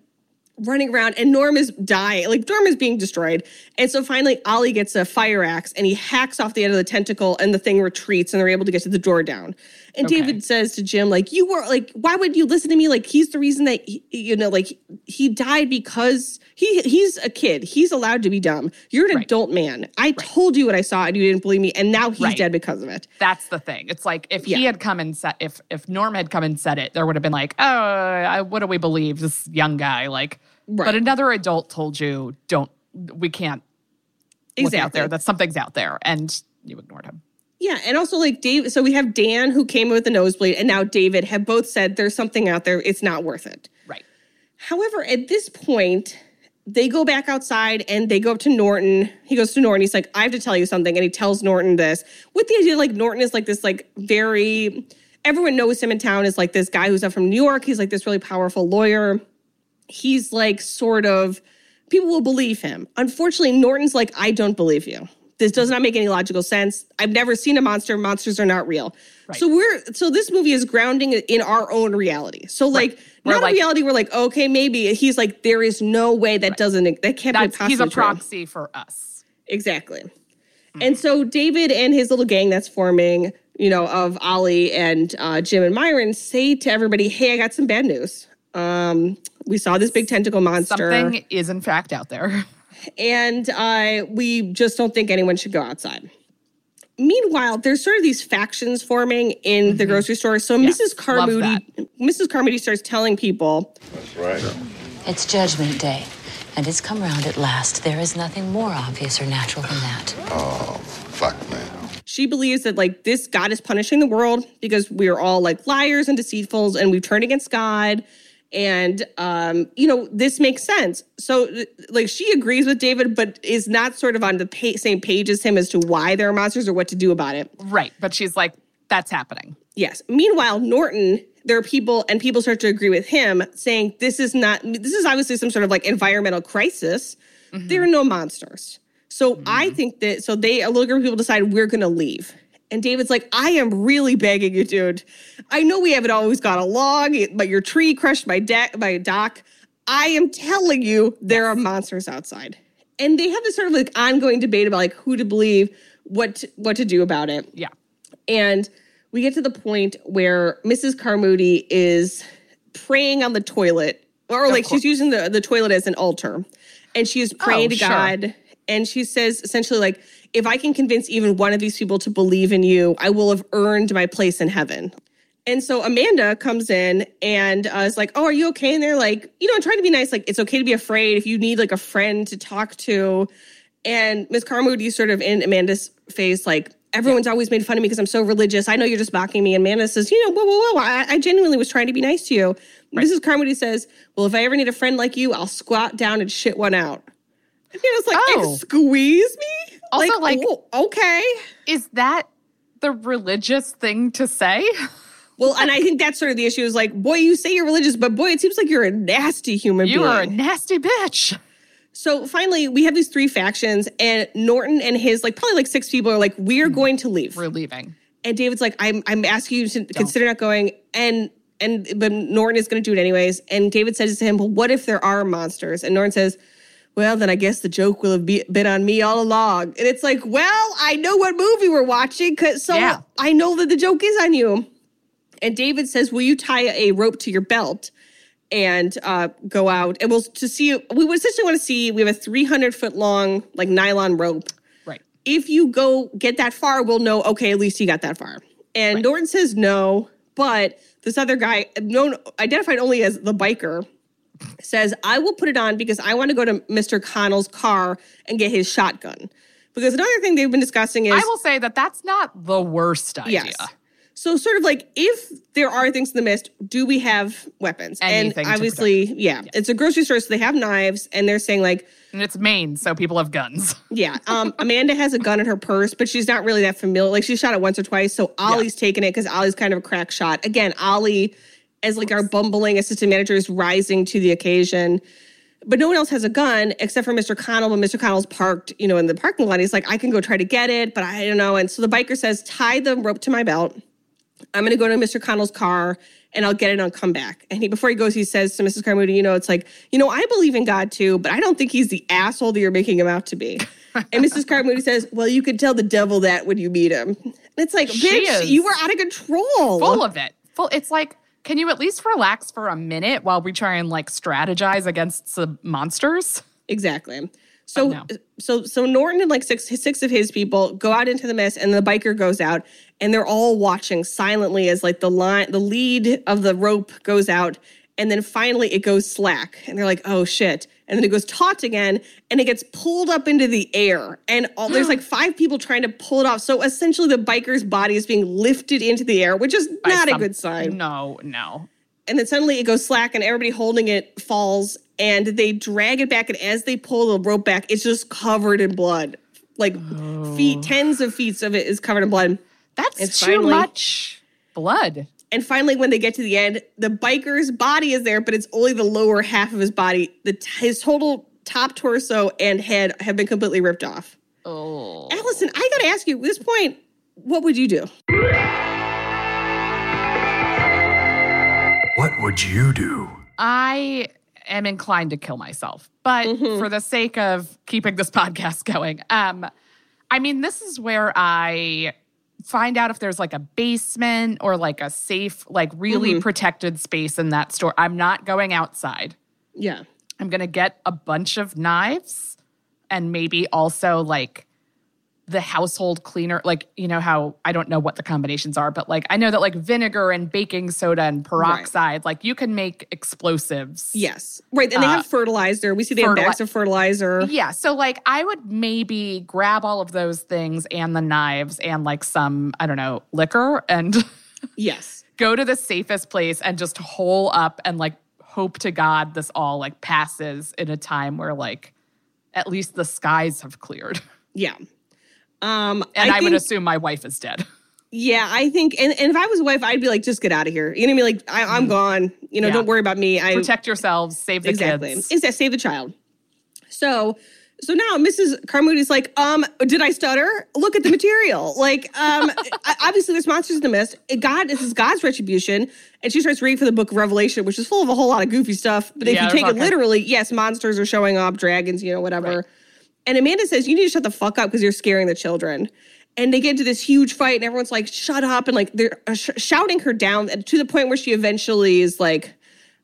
running around and Norm is dying. Like Norm is being destroyed. And so finally Ollie gets a fire axe and he hacks off the end of the tentacle and the thing retreats and they're able to get to the door down. And
Okay.
David says to Jim, like, you were like, why would you listen to me? Like, he's the reason that, he, you know, like he died because he he's a kid. He's allowed to be dumb. You're an
Right.
adult man. I told you what I saw and you didn't believe me. And now he's
Right.
dead because of it.
That's the thing. It's like if
Yeah.
he had come and said, if if Norm had come and said it, there would have been like, oh, I, what do we believe? This young guy, like,
Right.
but another adult told you, don't, we can't look out there. That something's out there, and you ignored him.
Yeah, and also like Dave. So we have Dan who came with the nosebleed, and now David have both said there's something out there. It's not worth it.
Right.
However, at this point, they go back outside and they go up to Norton. He goes to Norton. He's like, I have to tell you something. And he tells Norton this with the idea like Norton is like this, like very, everyone knows him in town is like this guy who's up from New York. He's like this really powerful lawyer. He's like sort of, people will believe him. Unfortunately, Norton's like, I don't believe you. This does not make any logical sense. I've never seen a monster. Monsters are not real.
Right.
So we're so this movie is grounding in our own reality. So like
We're
not
like-
a reality. We're like okay, maybe he's like there is no way that doesn't that can't
That's
be possibly
he's a
true.
proxy for us.
Exactly. And so David and his little gang that's forming, you know, of Ollie and uh, Jim and Myron say to everybody, "Hey, I got some bad news. Um, we saw this big tentacle monster,
Something is in fact out there. [LAUGHS]
and uh, we just don't think anyone should go outside." Meanwhile, there's sort of these factions forming in the grocery store. So
Mm-hmm.
Mrs.
love
Carmody, Mrs. Carmody starts telling people,
That's right.
It's Judgment Day, and it's come round at last. There is nothing more obvious or natural than that. [SIGHS]
Oh, fuck, man.
she believes that like this God is punishing the world because we're all like liars and deceitfuls and we've turned against God. And um, you know, this makes sense. So like she agrees with David, but is not sort of on the pa- same page as him as to why there are monsters or what to do about it.
right. But she's like, that's happening.
Yes. Meanwhile, Norton, there are people and people start to agree with him saying this is not this is obviously some sort of like environmental crisis. There are no monsters. So I think that so they a little group of people decide we're gonna leave. And David's like, I am really begging you, dude. I know we haven't always got along, but your tree crushed my deck my dock. I am telling you, there are monsters outside. And they have this sort of like ongoing debate about like who to believe, what to, what to do about it.
Yeah.
And we get to the point where Mrs. Carmody is praying on the toilet, or like she's using the, the toilet as an altar. And she is oh, praying
Oh,
to
sure.
God. And she says essentially, like, if I can convince even one of these people to believe in you, I will have earned my place in heaven. And so Amanda comes in and uh, is like, "Oh, are you okay?" And they're like, "You know, I'm trying to be nice. Like, it's okay to be afraid if you need like a friend to talk to." And Miss Carmody sort of in Amanda's face, like, "Everyone's always made fun of me because I'm so religious. I know you're just mocking me." And Amanda says, "You know, whoa, whoa, whoa! I, I genuinely was trying to be nice to you." Mrs. Carmody says, "Well, if I ever need a friend like you, I'll squat down and shit one out." And Amanda's like,
Oh.
"Squeeze me?"
Also, like-
oh, okay.
Is that the religious thing to say? [LAUGHS]
Well, and I think that's sort of the issue is like, boy, you say you're religious, but boy, it seems like you're a nasty human
You
being.
are a nasty bitch.
so finally, we have these three factions, and Norton and his like probably like six people are like, we're hmm. going to leave.
We're leaving.
And David's like, I'm I'm asking you to consider not going. And and but Norton is going to do it anyways. And David says to him, well, what if there are monsters? And Norton says. Well, then I guess the joke will have be, been on me all along. And it's like, well, I know what movie we're watching, cause so
Yeah.
I know that the joke is on you. And David says, "Will you tie a rope to your belt and uh, go out?" And we'll to see. We would essentially want to see. We have a 300 foot long like nylon rope.
Right.
If you go get that far, we'll know. Okay, at least you got that far. And Norton says no, but this other guy, known identified only as the biker, says, "I will put it on because I want to go to Mr. Cornell's car and get his shotgun." Because another thing they've been discussing is
I will say that that's not the worst idea.
Yes. So sort of like if there are things in the mist, do we have weapons?
Anything
and obviously, yeah, it's a grocery store, so they have knives, and they're saying like,
And it's Maine, so people have guns. [LAUGHS]
yeah, um, Amanda has a gun in her purse, but she's not really that familiar. Like she shot it once or twice, so Ollie's taking it because Ollie's kind of a crack shot. Again, Ollie, as like our bumbling assistant manager, is rising to the occasion. But no one else has a gun except for Mr. Cornell. But Mr. Cornell's parked, you know, in the parking lot. He's like, I can go try to get it, but I don't know. And so the biker says, tie the rope to my belt. I'm going to go to Mr. Cornell's car and I'll get it and I'll come back. And he, before he goes, he says to Mrs. Carmody, you know, it's like, you know, I believe in God too, but I don't think he's the asshole that you're making him out to be. and Mrs. [LAUGHS] Carmody says, well, you could tell the devil that when you meet him. And it's like,
She
bitch, you were out of control.
Full of it. Full it's like, can you at least relax for a minute while we try and like strategize against some monsters?
Exactly. So
no.
so so Norton and like six six of his people go out into the mist and the biker goes out and they're all watching silently as like the line the lead of the rope goes out and then finally it goes slack and they're like oh shit and then it goes taut again and it gets pulled up into the air and all, there's like [GASPS] five people trying to pull it off. So essentially the biker's body is being lifted into the air which is
by
not a good sign.
No, no.
and then suddenly it goes slack and everybody holding it falls and they drag it back and as they pull the rope back it's just covered in blood. Like feet oh. tens of feet of it is covered in blood.
That's
It's
too
finally-
much blood.
And finally when they get to the end the biker's body is there but it's only the lower half of his body the t- his total top torso and head have been completely ripped off
Oh.
Alison i gotta ask you at this point what would you do
What would you do?
I am inclined to kill myself, but
Mm-hmm.
for the sake of keeping this [LAUGHS] podcast going, um, I mean, this is where I find out if there's like a basement or like a safe, like really
Mm-hmm.
protected space in that store. I'm not going outside.
yeah
I'm gonna get a bunch of knives and maybe also like the household cleaner. Like, you know how I don't know what the combinations are, but like I know that like vinegar and baking soda and peroxide, like you can make explosives.
yes right and they
Uh,
have fertilizer we see they have bags of fertilizer
Yeah. So like I would maybe grab all of those things and the knives and like some, I don't know, liquor and [LAUGHS]
yes
go to the safest place and just hole up and like hope to God this all like passes in a time where like at least the skies have cleared. [LAUGHS]
Yeah. Um,
And I, would
think-
assume my wife is dead. [LAUGHS]
Yeah, I think, and, and if I was a wife, I'd be like, just get out of here. You know what I mean? Like, I, I'm gone. You know.
Yeah.
don't worry about me. I
Protect yourselves, save the
exactly.
kids.
That save the child? So, so now Mrs. Carmody's like, um, did I stutter? Look at the material. [LAUGHS] Like, um, obviously there's monsters in the mist. God, this is God's retribution. And she starts reading for the book of Revelation, which is full of a whole lot of goofy stuff. But if
Yeah,
you take it literally, yes, monsters are showing up, dragons, you know, whatever.
Right.
And Amanda says, You need to shut the fuck up because you're scaring the children. And they get into this huge fight, and everyone's like, Shut up. And like, they're uh, sh- shouting her down to the point where she eventually is like,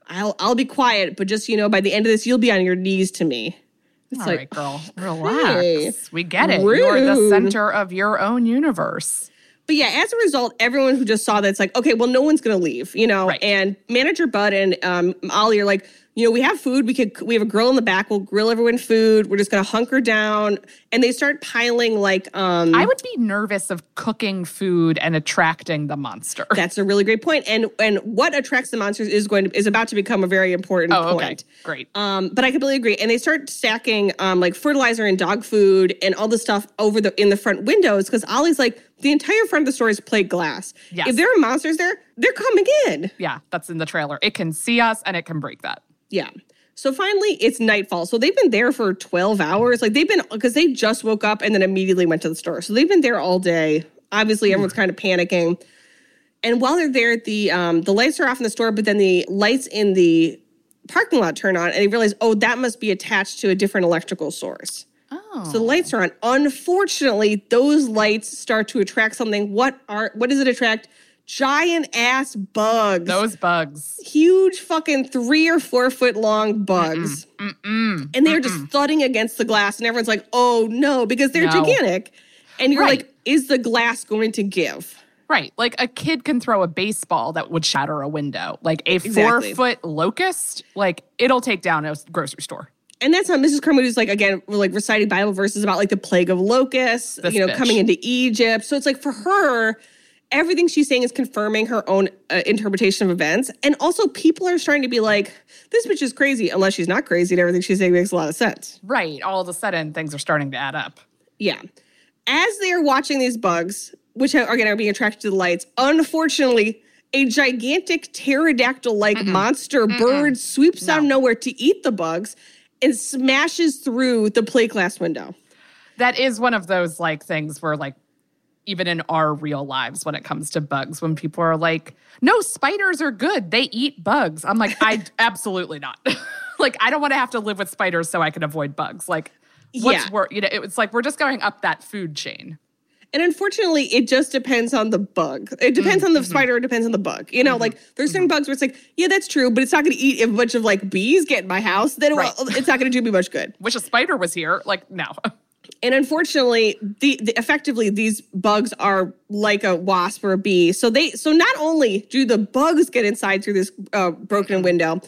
I'll, I'll be quiet, but just, you know, by the end of this, you'll be on your knees to me. It's
All
like,
right, girl, relax.
hey,
we get it. You're the center of your own universe.
But yeah, as a result, everyone who just saw that, it's like, okay, well, no one's going to leave, you know?
Right.
And manager Bud and um, Ollie are like, you know, we have food. We could, we have a grill in the back. We'll grill everyone food. We're just going to hunker down. And they start piling like, um,
I would be nervous of cooking food and attracting the monster. [LAUGHS]
That's a really great point. And and what attracts the monsters is going to is about to become a very important
Oh, okay.
point.
Great.
Um, but I completely agree. And they start stacking um like fertilizer and dog food and all the stuff over the in the front windows because Ollie's like the entire front of the store is plate glass.
Yes.
If there are monsters there, they're coming in.
yeah, that's in the trailer. It can see us and it can break that.
Yeah. So finally, it's nightfall. So they've been there for 12 hours. Like they've been, because they just woke up and then immediately went to the store. So they've been there all day. Obviously, everyone's kind of panicking. And while they're there, the um, the lights are off in the store, but then the lights in the parking lot turn on, and they realize, oh, that must be attached to a different electrical source.
Oh.
So the lights are on. Unfortunately, those lights start to attract something. What are what does it attract? Giant ass bugs
Those bugs.
huge fucking three or four foot long bugs. and they're just thudding against the glass, and everyone's like, oh no, because they're
No.
gigantic. And you're
Right.
like, is the glass going to give?
Right. Like a kid can throw a baseball that would shatter a window. Like a
Exactly.
four foot locust, like it'll take down a grocery store.
And that's how Mrs. Carmody's like again, like reciting Bible verses about like the plague of locusts,
This
you know,
bitch.
coming into Egypt. So it's like for her, everything she's saying is confirming her own uh, interpretation of events. And also, people are starting to be like, "This bitch is crazy," unless she's not crazy, and everything she's saying makes a lot of sense.
Right. All of a sudden, things are starting to add up.
Yeah. As they are watching these bugs, which are again are being attracted to the lights, unfortunately, a gigantic pterodactyl-like monster bird sweeps out of nowhere to eat the bugs and smashes through the plate glass window.
That is one of those like things where like even in our real lives when it comes to bugs when people are like no spiders are good they eat bugs i'm like i [LAUGHS] absolutely not [LAUGHS] like i don't want to have to live with spiders so i can avoid bugs like what's
Yeah.
wor- you know it's like we're just going up that food chain
And unfortunately, it just depends on the bug. It depends on the mm-hmm. spider, it depends on the bug. You know, mm-hmm. like there's certain mm-hmm. bugs where it's like, yeah, that's true, but it's not going to eat if a bunch of like bees get in my house. Then
Right.
it's not going to do me much good.
wish a spider was here like no [LAUGHS]
And unfortunately, the, the effectively these bugs are like a wasp or a bee. So they so not only do the bugs get inside through this uh, broken window,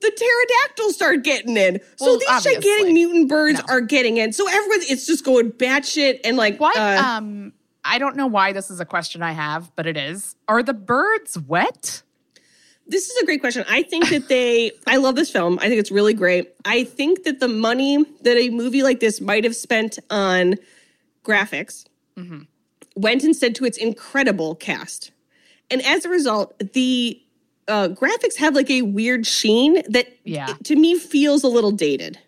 the pterodactyls start getting in. So
Well,
these
obviously.
gigantic mutant birds
No.
are getting in. So everyone, it's just going batshit and like
what
uh,
um i don't know why this is a question i have but it is are the birds wet
This is a great question. I think that they, I love this film. I think it's really great. I think that the money that a movie like this might have spent on graphics mm-hmm. went instead to its incredible cast. And as a result, the uh, graphics have like a weird sheen that
Yeah.
to me feels a little dated.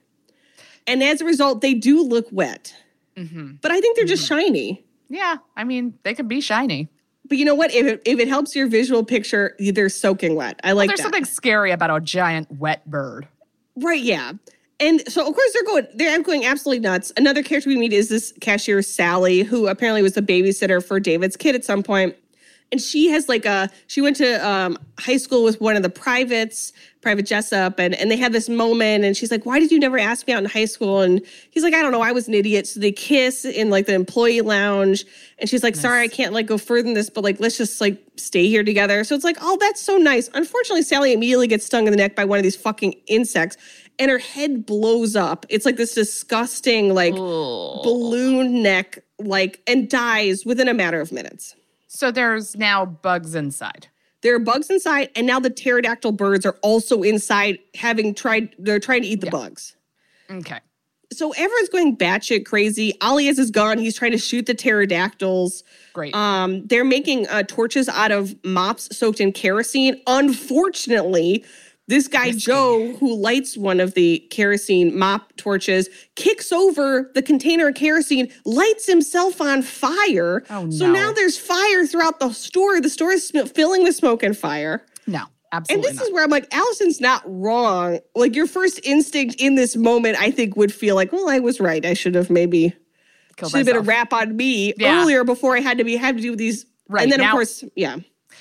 And as a result, they do look wet. Mm-hmm. But I think they're just mm-hmm. shiny.
yeah i mean they could be shiny
But you know what? If it, if it helps your visual picture, they're soaking wet. I like
there's
that.
something scary about a giant wet bird
Right, yeah. And so of course they're going they're going absolutely nuts. Another character we meet is this cashier Sally, who apparently was the babysitter for David's kid at some point. And she has like a she went to um, high school with one of the privates, Private Jessup, and and they had this moment and she's like, Why did you never ask me out in high school? And he's like, I don't know, I was an idiot. So they kiss in like the employee lounge. And she's like, Sorry, I can't like go further than this, but like let's just like stay here together. So it's like, oh, that's so nice. Unfortunately, Sally immediately gets stung in the neck by one of these fucking insects and her head blows up. It's like this disgusting, like balloon neck, like, and dies within a matter of minutes.
So there's now bugs inside.
There are bugs inside, and now the pterodactyl birds are also inside, having tried, they're trying to eat the bugs.
Okay.
So everyone's going batshit crazy. Ollie is gone. He's trying to shoot the pterodactyls.
Great.
Um, they're making uh, torches out of mops soaked in kerosene. Unfortunately, this guy Joe, who lights one of the kerosene mop torches, kicks over the container of kerosene, lights himself on fire.
Oh, no.
So now there's fire throughout the store. The store is sm- filling with smoke and fire.
no, Absolutely And
this
not.
is where I'm like, Alison's not wrong. Like your first instinct in this moment, I think, would feel like, well, I was right. I should have maybe should have been a rap on me
Yeah.
earlier before I had to be had to do these.
Right,
And then of course, yeah.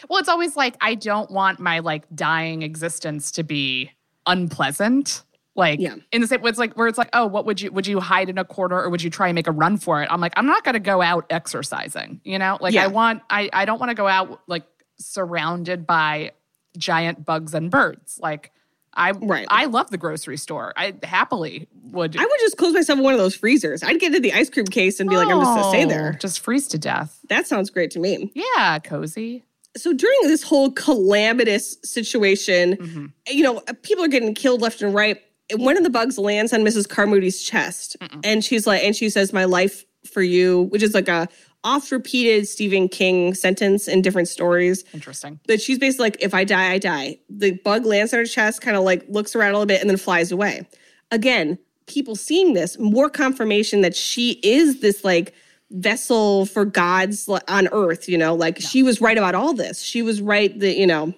Well, it's always like I don't want my like dying existence to be unpleasant. Like
Yeah.
in the same, way, it's like where it's like, oh, what would you would you hide in a corner or would you try and make a run for it? I'm like, I'm not going to go out exercising. You know, like
Yeah.
I want, I I don't want to go out like surrounded by giant bugs and birds. Like I
Right.
I love the grocery store. I happily would.
I would just close myself in one of those freezers. I'd get into the ice cream case and be like, I'm just gonna stay
Oh,
there.
just freeze to death.
That sounds great to me.
Yeah, cozy.
So during this whole calamitous situation,
Mm-hmm.
you know, people are getting killed left and right. And one of the bugs lands on Mrs. Carmody's chest, and she's like, and she says, "My life for you," which is like a oft-repeated Stephen King sentence in different stories.
Interesting.
That she's basically like, "If I die, I die." The bug lands on her chest, kind of like looks around a little bit, and then flies away. Again, people seeing this, more confirmation that she is this like vessel for God's on earth, you know, like she was right about all this. She was right that, you know,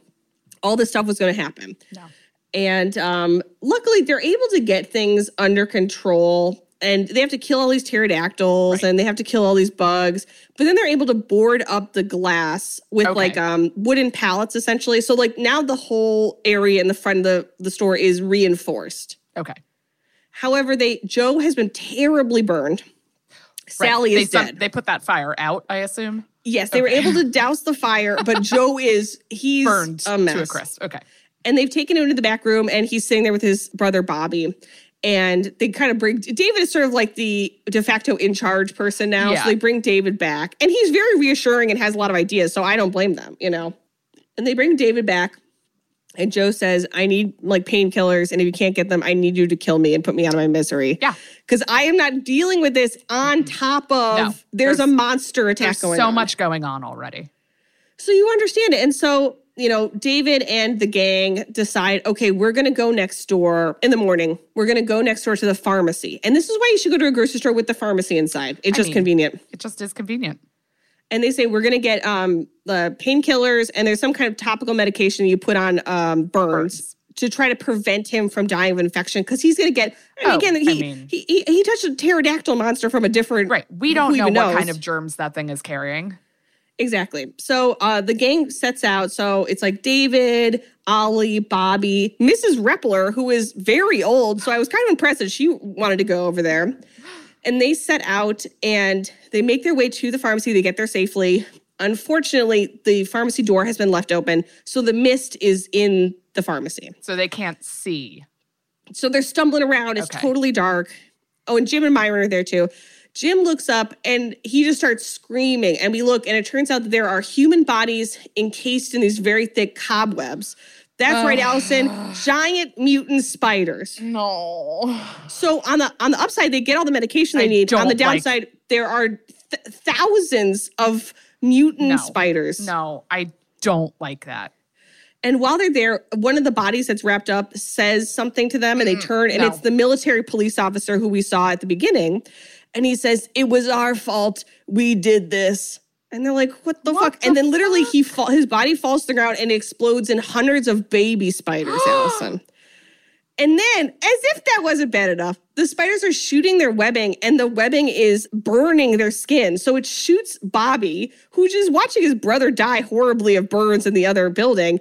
all this stuff was going to happen.
No.
And um, luckily, they're able to get things under control. And they have to kill all these pterodactyls and they have to kill all these bugs. But then they're able to board up the glass with
Okay.
like um, wooden pallets, essentially. So, like, now the whole area in the front of the, the store is reinforced.
Okay.
However, they Joe has been terribly burned.
Right.
Sally
they
is
some-
dead.
They put that fire out, I assume.
yes, they were able to douse the fire, but [LAUGHS] Joe is he's
Burned
a mess.
to a crisp. Okay.
and they've taken him to the back room and he's sitting there with his brother Bobby. and they kind of bring David is sort of like the de facto in charge person now.
Yeah.
So they bring David back, and he's very reassuring and has a lot of ideas. So I don't blame them, you know. And they bring David back, and Joe says, "I need like painkillers, and if you can't get them, I need you to kill me and put me out of my misery."
Yeah.
because I am not dealing with this on top of
No,
there's, a monster attack
There's
going
so
on.
much going on already.
So you understand it. And so, you know, David and the gang decide, okay, we're going to go next door in the morning. We're going to go next door to the pharmacy. And this is why you should go to a grocery store with the pharmacy inside. It's
I
just
mean-
convenient.
It just is convenient.
And they say, we're going to get um, the painkillers and there's some kind of topical medication you put on um, burns.
Burns.
To try to prevent him from dying of infection, because he's going to get. And
Oh,
again,
I
he,
mean-
he he he touched a pterodactyl monster from a different.
Right. We don't know what
even
kind of germs that thing is carrying.
Exactly. So uh, the gang sets out. So it's like David, Ollie, Bobby, Mrs. Reppler, who is very old. So I was kind of impressed that she wanted to go over there. And they set out and they make their way to the pharmacy. They get there safely. Unfortunately, the pharmacy door has been left open. So the mist is in the pharmacy.
So they can't see.
So they're stumbling around. It's
Okay.
totally dark. Oh, and Jim and Myron are there too. Jim looks up and he just starts screaming. And we look, and it turns out that there are human bodies encased in these very thick cobwebs. That's right, Alison. Giant mutant spiders.
No.
So on the on the upside, they get all the medication they
I
need. On the
don't like-
downside, there are th- thousands of mutant
No.
spiders.
No, I don't like that.
And while they're there, one of the bodies that's wrapped up says something to them, and they mm, turn, and
no.
it's the military police officer who we saw at the beginning. And he says, It was our fault. We did this. And they're like, What the
What
fuck?
the
and then literally, he fall, his body falls to the ground and explodes in hundreds of baby spiders, [GASPS] Alison. And then, as if that wasn't bad enough, the spiders are shooting their webbing and the webbing is burning their skin. So it shoots Bobby, who's just watching his brother die horribly of burns in the other building.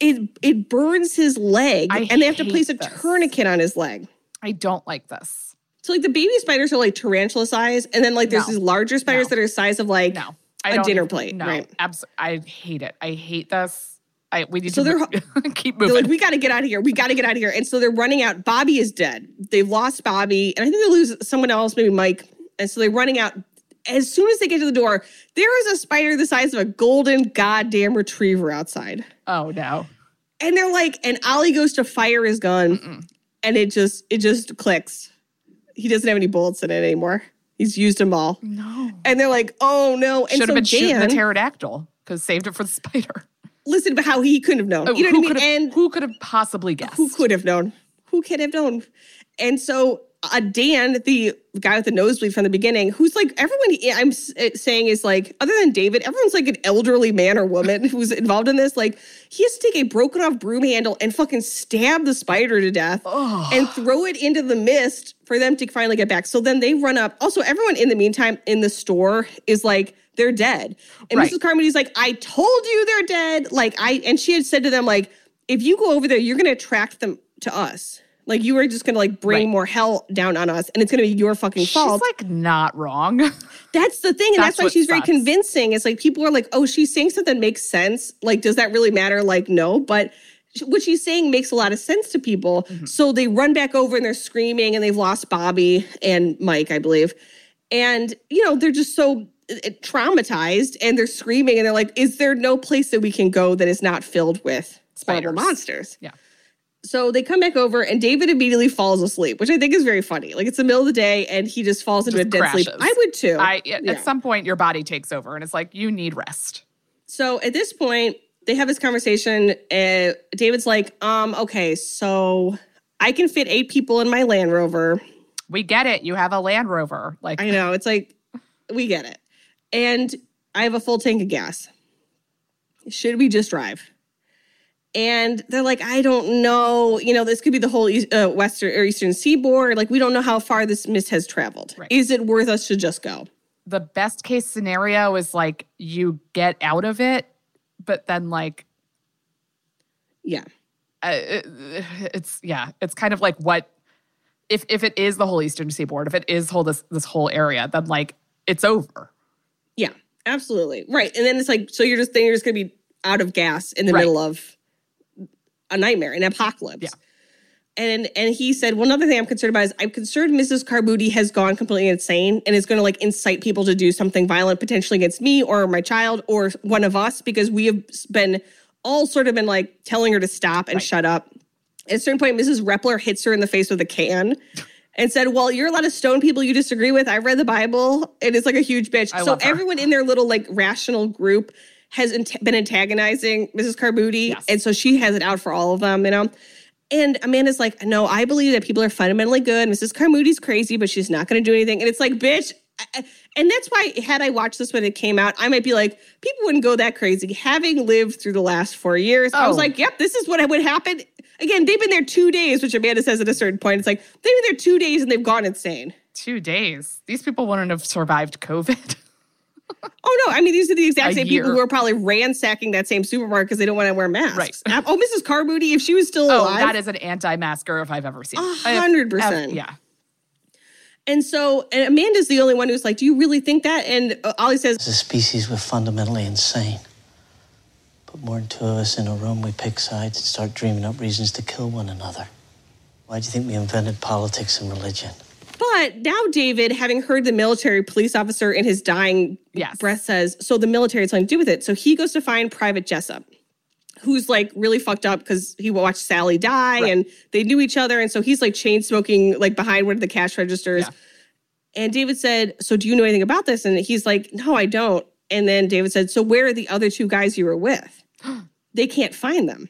It it burns his leg
I
and they have to place a tourniquet on his leg.
I don't like this.
So like the baby spiders are like tarantula size, and then like there's
No.
these larger spiders
No.
that are size of like
No. I
a dinner plate,
No,
right?
abs- I hate it. I hate this. I we need
So
to
they're [LAUGHS]
keep
They're
moving.
like, we got to get out of here. We got to get out of here. And so they're running out. Bobby is dead. They've lost Bobby. And I think they lose someone else, maybe Mike. And so they're running out. As soon as they get to the door, there is a spider the size of a golden goddamn retriever outside.
oh no.
And they're like, and Ollie goes to fire his gun and it just, it just clicks. He doesn't have any bullets in it anymore. He's used them all.
No.
And they're like, oh no. And
Should have
so
been shooting the pterodactyl because saved it for the spider.
listen to how he couldn't have known.
Oh,
you know
who
what I mean?
have,
And
who could have possibly guessed?
who could have known? Who could have known? And so uh, Dan, the guy with the nosebleed from the beginning, who's like everyone I'm uh, saying is like, other than David, everyone's like an elderly man or woman [LAUGHS] who's involved in this. Like he has to take a broken off broom handle and fucking stab the spider to death and throw it into the mist for them to finally get back. So then they run up. Also, everyone in the meantime in the store is like, they're dead. And
Right.
Mrs. Carmody's like, I told you they're dead. Like I and she had said to them, like, if you go over there, you're gonna attract them to us. Like you are just gonna like bring
Right.
more hell down on us, and it's gonna be your fucking
She's
fault.
like not wrong. [LAUGHS]
that's the thing, and that's,
That's
why she's very convincing. It's like people are like, oh, she's saying something that makes sense. Like, does that really matter? Like, no, but what she's saying makes a lot of sense to people.
Mm-hmm.
So they run back over and they're screaming, and they've lost Bobby and Mike, I believe, and you know they're just so uh, traumatized, and they're screaming, and they're like, is there no place that we can go that is not filled with
spider
monsters?
yeah.
So they come back over, and David immediately falls asleep, which I think is very funny. Like it's the middle of the day, and he just falls into
Just
a dead sleep. I would too.
I at,
Yeah.
at some point your body takes over and it's like you need rest.
So at this point, they have this conversation. Uh, David's like, um, okay, so I can fit eight people in my Land Rover.
We get it. You have a Land Rover. Like
I know it's like we get it, and I have a full tank of gas. Should we just drive? And they're like, I don't know. You know, this could be the whole east, uh, western or eastern seaboard. Like, we don't know how far this mist has traveled.
Right.
Is it worth us to just go?
the best case scenario is like you get out of it, but then like
Yeah.
uh, it- it's yeah, it's kind of like what if if it is the whole Eastern Seaboard, if it is whole this this whole area, then like it's over.
Yeah, absolutely. Right. And then it's like, so you're just then you're just gonna be out of gas in the
Right.
middle of a nightmare, an apocalypse.
Yeah.
And and he said, well, another thing I'm concerned about is I'm concerned Mrs. Carmody has gone completely insane and is going to like incite people to do something violent potentially against me or my child or one of us because we have been all sort of been like telling her to stop and shut up. At a certain point, Mrs. Reppler hits her in the face with a can [LAUGHS] and said, Well, you're a lot of stone people you disagree with. I read the Bible. And it's like a huge bitch.
I
so everyone in their little like rational group has been antagonizing Mrs. Carmody.
Yes.
And so she has it out for all of them, you know? And Amanda's like, No, I believe that people are fundamentally good. Mrs. Carmody's crazy, but she's not going to do anything. And it's like, bitch. I- And that's why, had I watched this when it came out, I might be like, people wouldn't go that crazy. Having lived through the last four years, I was
Oh.
like, yep, this is what would happen. Again, they've been there two days, which Amanda says at a certain point. It's like, they've been there two days and they've gone insane.
Two days. These people wouldn't have survived COVID. [LAUGHS] [LAUGHS]
Oh, no. I mean, these are the exact
A
same people who are probably ransacking that same supermarket because they don't want to wear masks.
Right.
Oh, Mrs. Carmoody, if she was still
oh,
alive.
that is an anti-masker if I've ever seen.
A
I have-
hundred
have-
percent.
Yeah.
And so, and Amanda's the only one who's like, do you really think that? And uh, Ollie says,
As a species, we're fundamentally insane. Put more than two of us in a room, we pick sides and start dreaming up reasons to kill one another. Why do you think we invented politics and religion?
But now David, having heard the military police officer in his dying
Yes.
breath says, so the military has something to do with it. So he goes to find Private Jessup, who's like really fucked up because he watched Sally die and they knew each other. And so he's like chain smoking like behind one of the cash registers.
Yeah.
And David said, So do you know anything about this? And he's like, No, I don't. And then David said, So where are the other two guys you were with? [GASPS] they can't find them.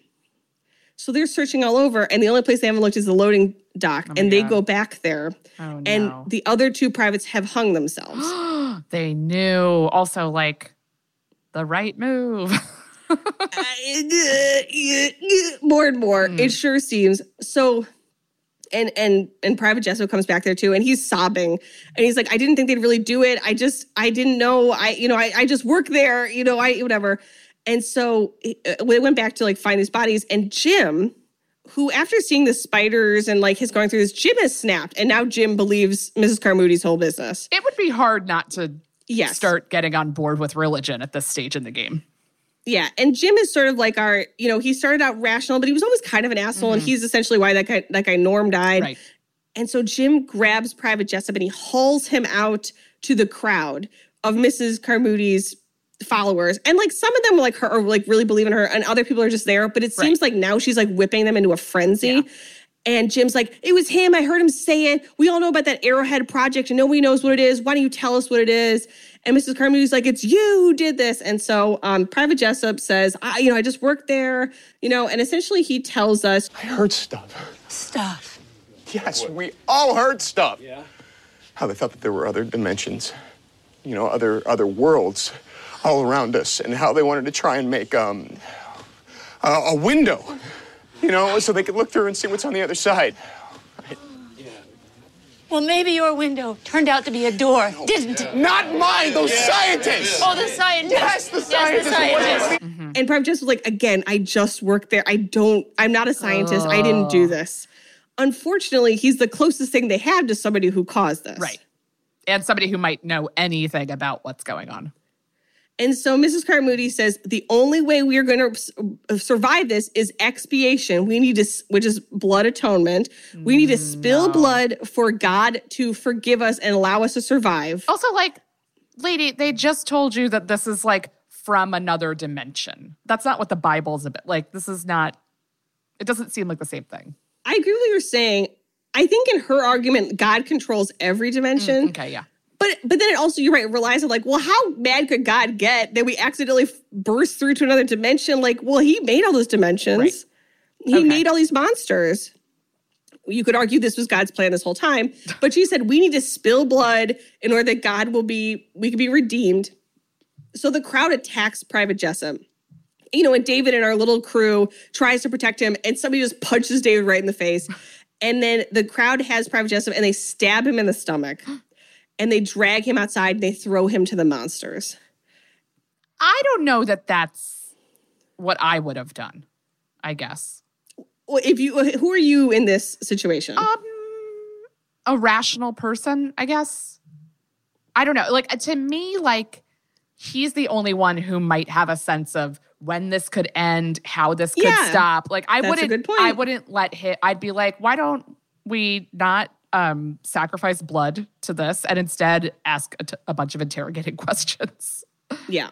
So they're searching all over, and the only place they haven't looked is the loading dock, oh and they
God.
go back there.
Oh,
And the other two privates have hung themselves. [GASPS]
They knew. Also, like, the right move. [LAUGHS] [LAUGHS]
more and more, hmm. it sure seems. So and and and Private Jessup comes back there too, and he's sobbing, and he's like, "I didn't think they'd really do it. I just, I didn't know. I, you know, I, I just work there. You know, I whatever." And so we went back to like find these bodies, and Jim, who after seeing the spiders and like his going through this, Jim has snapped, and now Jim believes Mrs. Carmody's whole business.
it would be hard not to
Yes.
start getting on board with religion at this stage in the game.
Yeah, and Jim is sort of like our, you know, he started out rational, but he was always kind of an asshole, and mm-hmm. he's essentially why that guy, that guy Norm died.
Right.
And so Jim grabs Private Jessup and he hauls him out to the crowd of Mrs. Carmody's followers. And like some of them like her or like really believe in her, and other people are just there. But it seems like now she's like whipping them into a frenzy. And Jim's like, it was him. I heard him say it. We all know about that Arrowhead project, and nobody knows what it is. Why don't you tell us what it is? And Mrs. Carmody's like, it's you who did this. And so um, Private Jessup says, I, you know, I just worked there, you know, and essentially he tells us
I heard stuff.
Stuff.
Yes, we all heard stuff. Yeah. How they thought that there were other dimensions, you know, other other worlds all around us, and how they wanted to try and make um a, a window, you know, so they could look through and see what's on the other side.
Well, maybe your window turned out to be a door, didn't it?
Not mine, those scientists.
Oh, the scientist.
Yes, the scientists.
scientist.
And Private just was like, again, I just worked there. I don't, I'm not a scientist. I didn't do this. Unfortunately, he's the closest thing they have to somebody who caused this.
Right. And somebody who might know anything about what's going on.
And so Mrs. Carmoody says the only way we are going to uh, survive this is expiation. We need to, which is blood atonement. We need to mm, spill blood for God to forgive us and allow us to survive.
Also, like, lady, they just told you that this is like from another dimension. That's not what the Bible's about. Like, this is not, it doesn't seem like the same thing.
I agree with what you're saying. I think in her argument, God controls every dimension.
Mm, okay, yeah.
But but then it also you're right. It relies on like, well, how mad could God get that we accidentally burst through to another dimension? Like, well, He made all those dimensions.
Right.
He
Okay.
made all these monsters. You could argue this was God's plan this whole time, [LAUGHS] but she said we need to spill blood in order that God will be we can be redeemed. So the crowd attacks Private Jessup. You know, and David and our little crew tries to protect him, and somebody just punches David right in the face. [LAUGHS] And then the crowd has Private Jessup and they stab him in the stomach. [GASPS] And they drag him outside and they throw him to the monsters.
I don't know that that's what I would have done, I guess.
Well, if you who are you in this situation?
Um, a rational person, I guess. I don't know. Like to me, like he's the only one who might have a sense of when this could end, how this could
Yeah.
stop. Like I
That's
wouldn't
good point.
I wouldn't let hit I'd be like, why don't we not um sacrifice blood to this and instead ask a, t- a bunch of interrogating [LAUGHS] questions.
Yeah.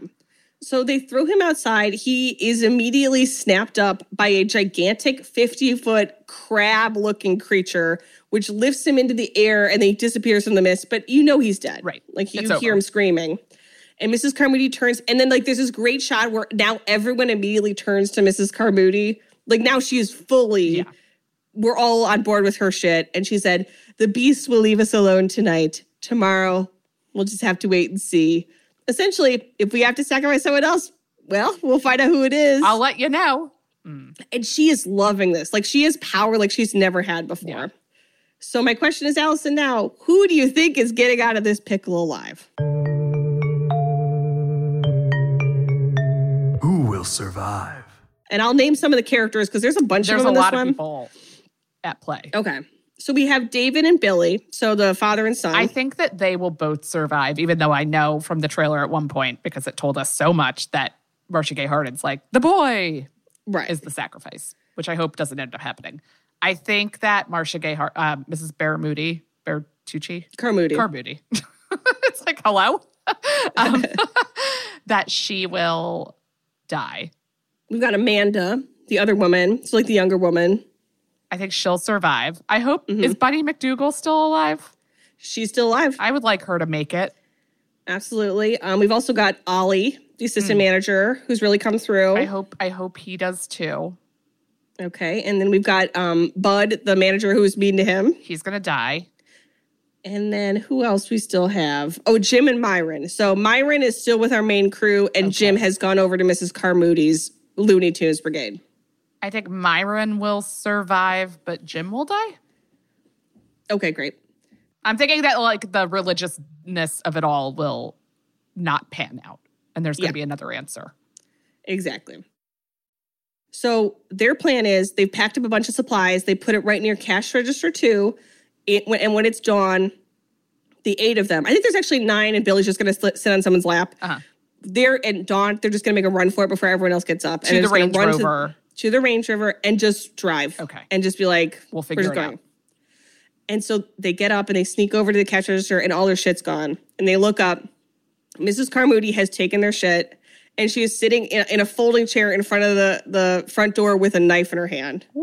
So they throw him outside. He is immediately snapped up by a gigantic 50 foot crab looking creature, which lifts him into the air and then he disappears from the mist. But you know he's dead.
Right.
Like you hear him screaming. And Mrs. Carmody turns, and then like there's this great shot where now everyone immediately turns to Mrs. Carmody. Like now she is fully,
Yeah.
we're all on board with her shit. And she said, The beast will leave us alone tonight. Tomorrow, we'll just have to wait and see. Essentially, if we have to sacrifice someone else, well, we'll find out who it is.
I'll let you know. Mm.
and she is loving this. Like she has power like she's never had before.
Yeah.
So my question is, Alison, now, who do you think is getting out of this pickle alive?
Who will survive?
And I'll name some of the characters because there's a bunch
There's
of
a
them in this
lot of
one.
people at play.
Okay. So we have David and Billy, so the father and son.
I think that they will both survive, even though I know from the trailer at one point, because it told us so much that Marcia Gay Harden's like, the boy
right.
is the sacrifice, which I hope doesn't end up happening. I think that Marcia Gay Hart, uh, Mrs. Baramuti, Bertucci,
Carmody.
Carmoody. [LAUGHS] it's like, hello? [LAUGHS] um, [LAUGHS] that she will die.
We've got Amanda, the other woman, so like the younger woman.
I think she'll survive. I hope,
Mm-hmm.
is Bunny MacDougal still alive?
She's still alive.
I would like her to make it.
Absolutely. Um, we've also got Ollie, the assistant manager, who's really come through.
I hope, I hope he does too.
Okay. And then we've got um, Bud, the manager who was mean to him.
He's going to die.
And then who else we still have? Oh, Jim and Myron. So Myron is still with our main crew, and Jim has gone over to Mrs. Carmody's Looney Tunes Brigade.
I think Myron will survive, but Jim will die.
Okay, great.
I'm thinking that like the religiousness of it all will not pan out, and there's going to
Yeah.
be another answer.
Exactly. So their plan is they've packed up a bunch of supplies. They put it right near cash register two. It, when, and when it's dawn, the eight of them. I think there's actually nine, and Billy's just going to sit on someone's lap.
Uh-huh.
They're at dawn. They're just going to make a run for it before everyone else gets up.
To
they're
the Range Rover.
To, the Range Rover and just drive.
Okay.
And just be like,
We'll
we're
figure
just
it
going.
out.
And so they get up and they sneak over to the cash register, and all their shit's gone. And they look up. Mrs. Carmody has taken their shit, and she is sitting in, in a folding chair in front of the, the front door with a knife in her hand. [LAUGHS]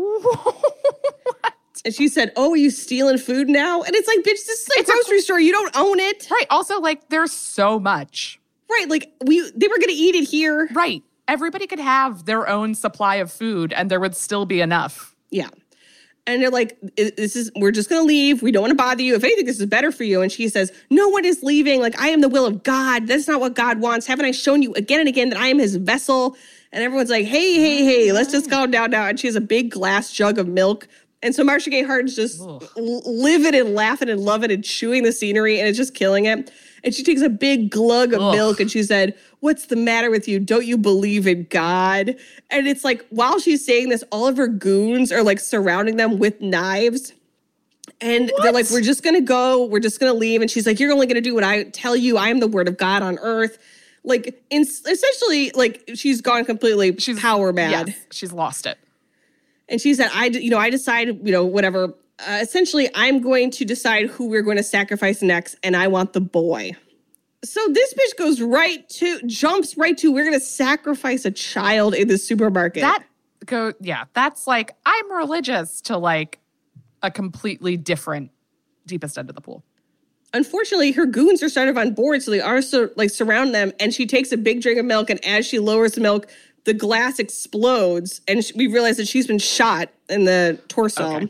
And she said, "Oh, are you stealing food now?" And it's like, bitch, this is a
It's a-
grocery store. You don't own it,
Right. Also, like there's so much.
right? Like we, they were gonna eat it here.
Right. Everybody could have their own supply of food, and there would still be enough.
Yeah. And they're like, this is, we're just going to leave. We don't want to bother you. If anything, this is better for you. And she says, no one is leaving. Like, I am the will of God. That's not what God wants. Haven't I shown you again and again that I am his vessel? And everyone's like, hey, hey, hey, let's just ah. calm down now. And she has a big glass jug of milk. And so Marcia Gay Harden's just l- living and laughing and loving and chewing the scenery and it's just killing it. And she takes a big glug of
Ugh.
milk and she said, What's the matter with you? Don't you believe in God? And it's like, while she's saying this, all of her goons are like surrounding them with knives. And they're like, We're just gonna go, we're just gonna leave. And she's like, You're only gonna do what I tell you. I am the word of God on earth. Like, in, essentially, like, she's gone completely
She's
power mad.
Yes, she's lost it.
And she said, I, you know, I decided, you know, whatever. Uh, essentially, I'm going to decide who we're going to sacrifice next, and I want the boy. So this bitch goes right to, jumps right to, we're going to sacrifice a child in the supermarket.
That go yeah, that's like I'm religious to like a completely different deepest end of the pool.
Unfortunately, her goons are sort of on board, so they are so like surround them. And she takes a big drink of milk, and as she lowers the milk, the glass explodes, and we realize that she's been shot in the torso.
Okay.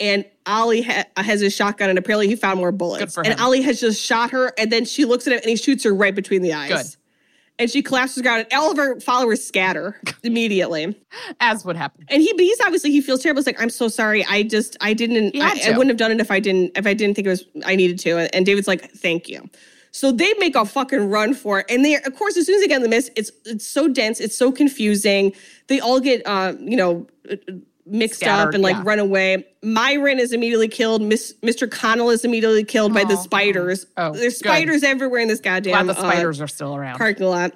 And Ollie ha- has his shotgun, and apparently he found more bullets.
Good for
and. Ollie has just shot her, and then she looks at him, and he shoots her right between the eyes.
Good.
And she collapses ground, and all of her followers scatter [LAUGHS] immediately.
As would happen.
And he, but he's obviously he feels terrible. He's like, I'm so sorry. I just, I didn't, I, I wouldn't have done it if I didn't, if I didn't think it was, I needed to. And David's like, thank you. So they make a fucking run for it, and they, of course, as soon as they get in the mist, it's it's so dense, it's so confusing. They all get, uh, you know, uh, mixed up and like
yeah.
run away. Myron is immediately killed. Miss, Mr. Cornell is immediately killed by the spiders.
oh.
There's
good.
spiders everywhere in this goddamn
Glad the
uh,
spiders are still around.
parking lot.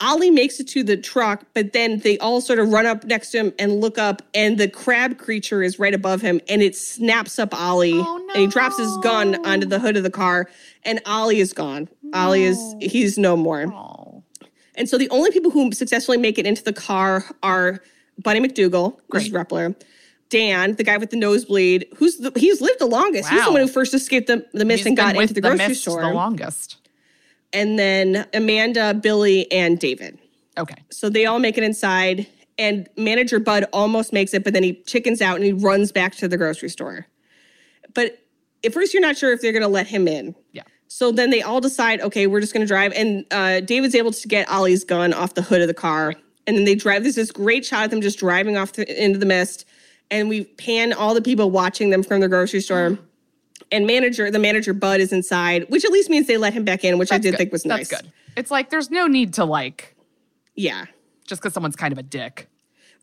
Ollie makes it to the truck, but then they all sort of run up next to him and look up, and the crab creature is right above him, and it snaps up Ollie,
Oh,
and he drops his gun onto the hood of the car, and Ollie is gone. Ollie is he's no more.
Oh.
And so the only people who successfully make it into the car are Bunny MacDougal, who's Reppler, Dan, the guy with the nosebleed, who's the, he's lived the longest. He's the one who first escaped the, the mist
He's
and got into the grocery
mist
store.
the longest.
and then Amanda, Billy, and David.
Okay.
So they all make it inside, and manager Bud almost makes it, but then he chickens out and he runs back to the grocery store. But at first, you're not sure if they're going to let him in.
Yeah.
So then they all decide, okay, we're just going to drive. And uh, David's able to get Ollie's gun off the hood of the car. And then they drive. There's this great shot of them just driving off the, into the mist. And we pan all the people watching them from the grocery store. And manager, the manager Bud is inside, which at least means they let him back in, which I did
good.
think was nice.
That's good. It's like there's no need to like
Yeah.
just because someone's kind of a dick.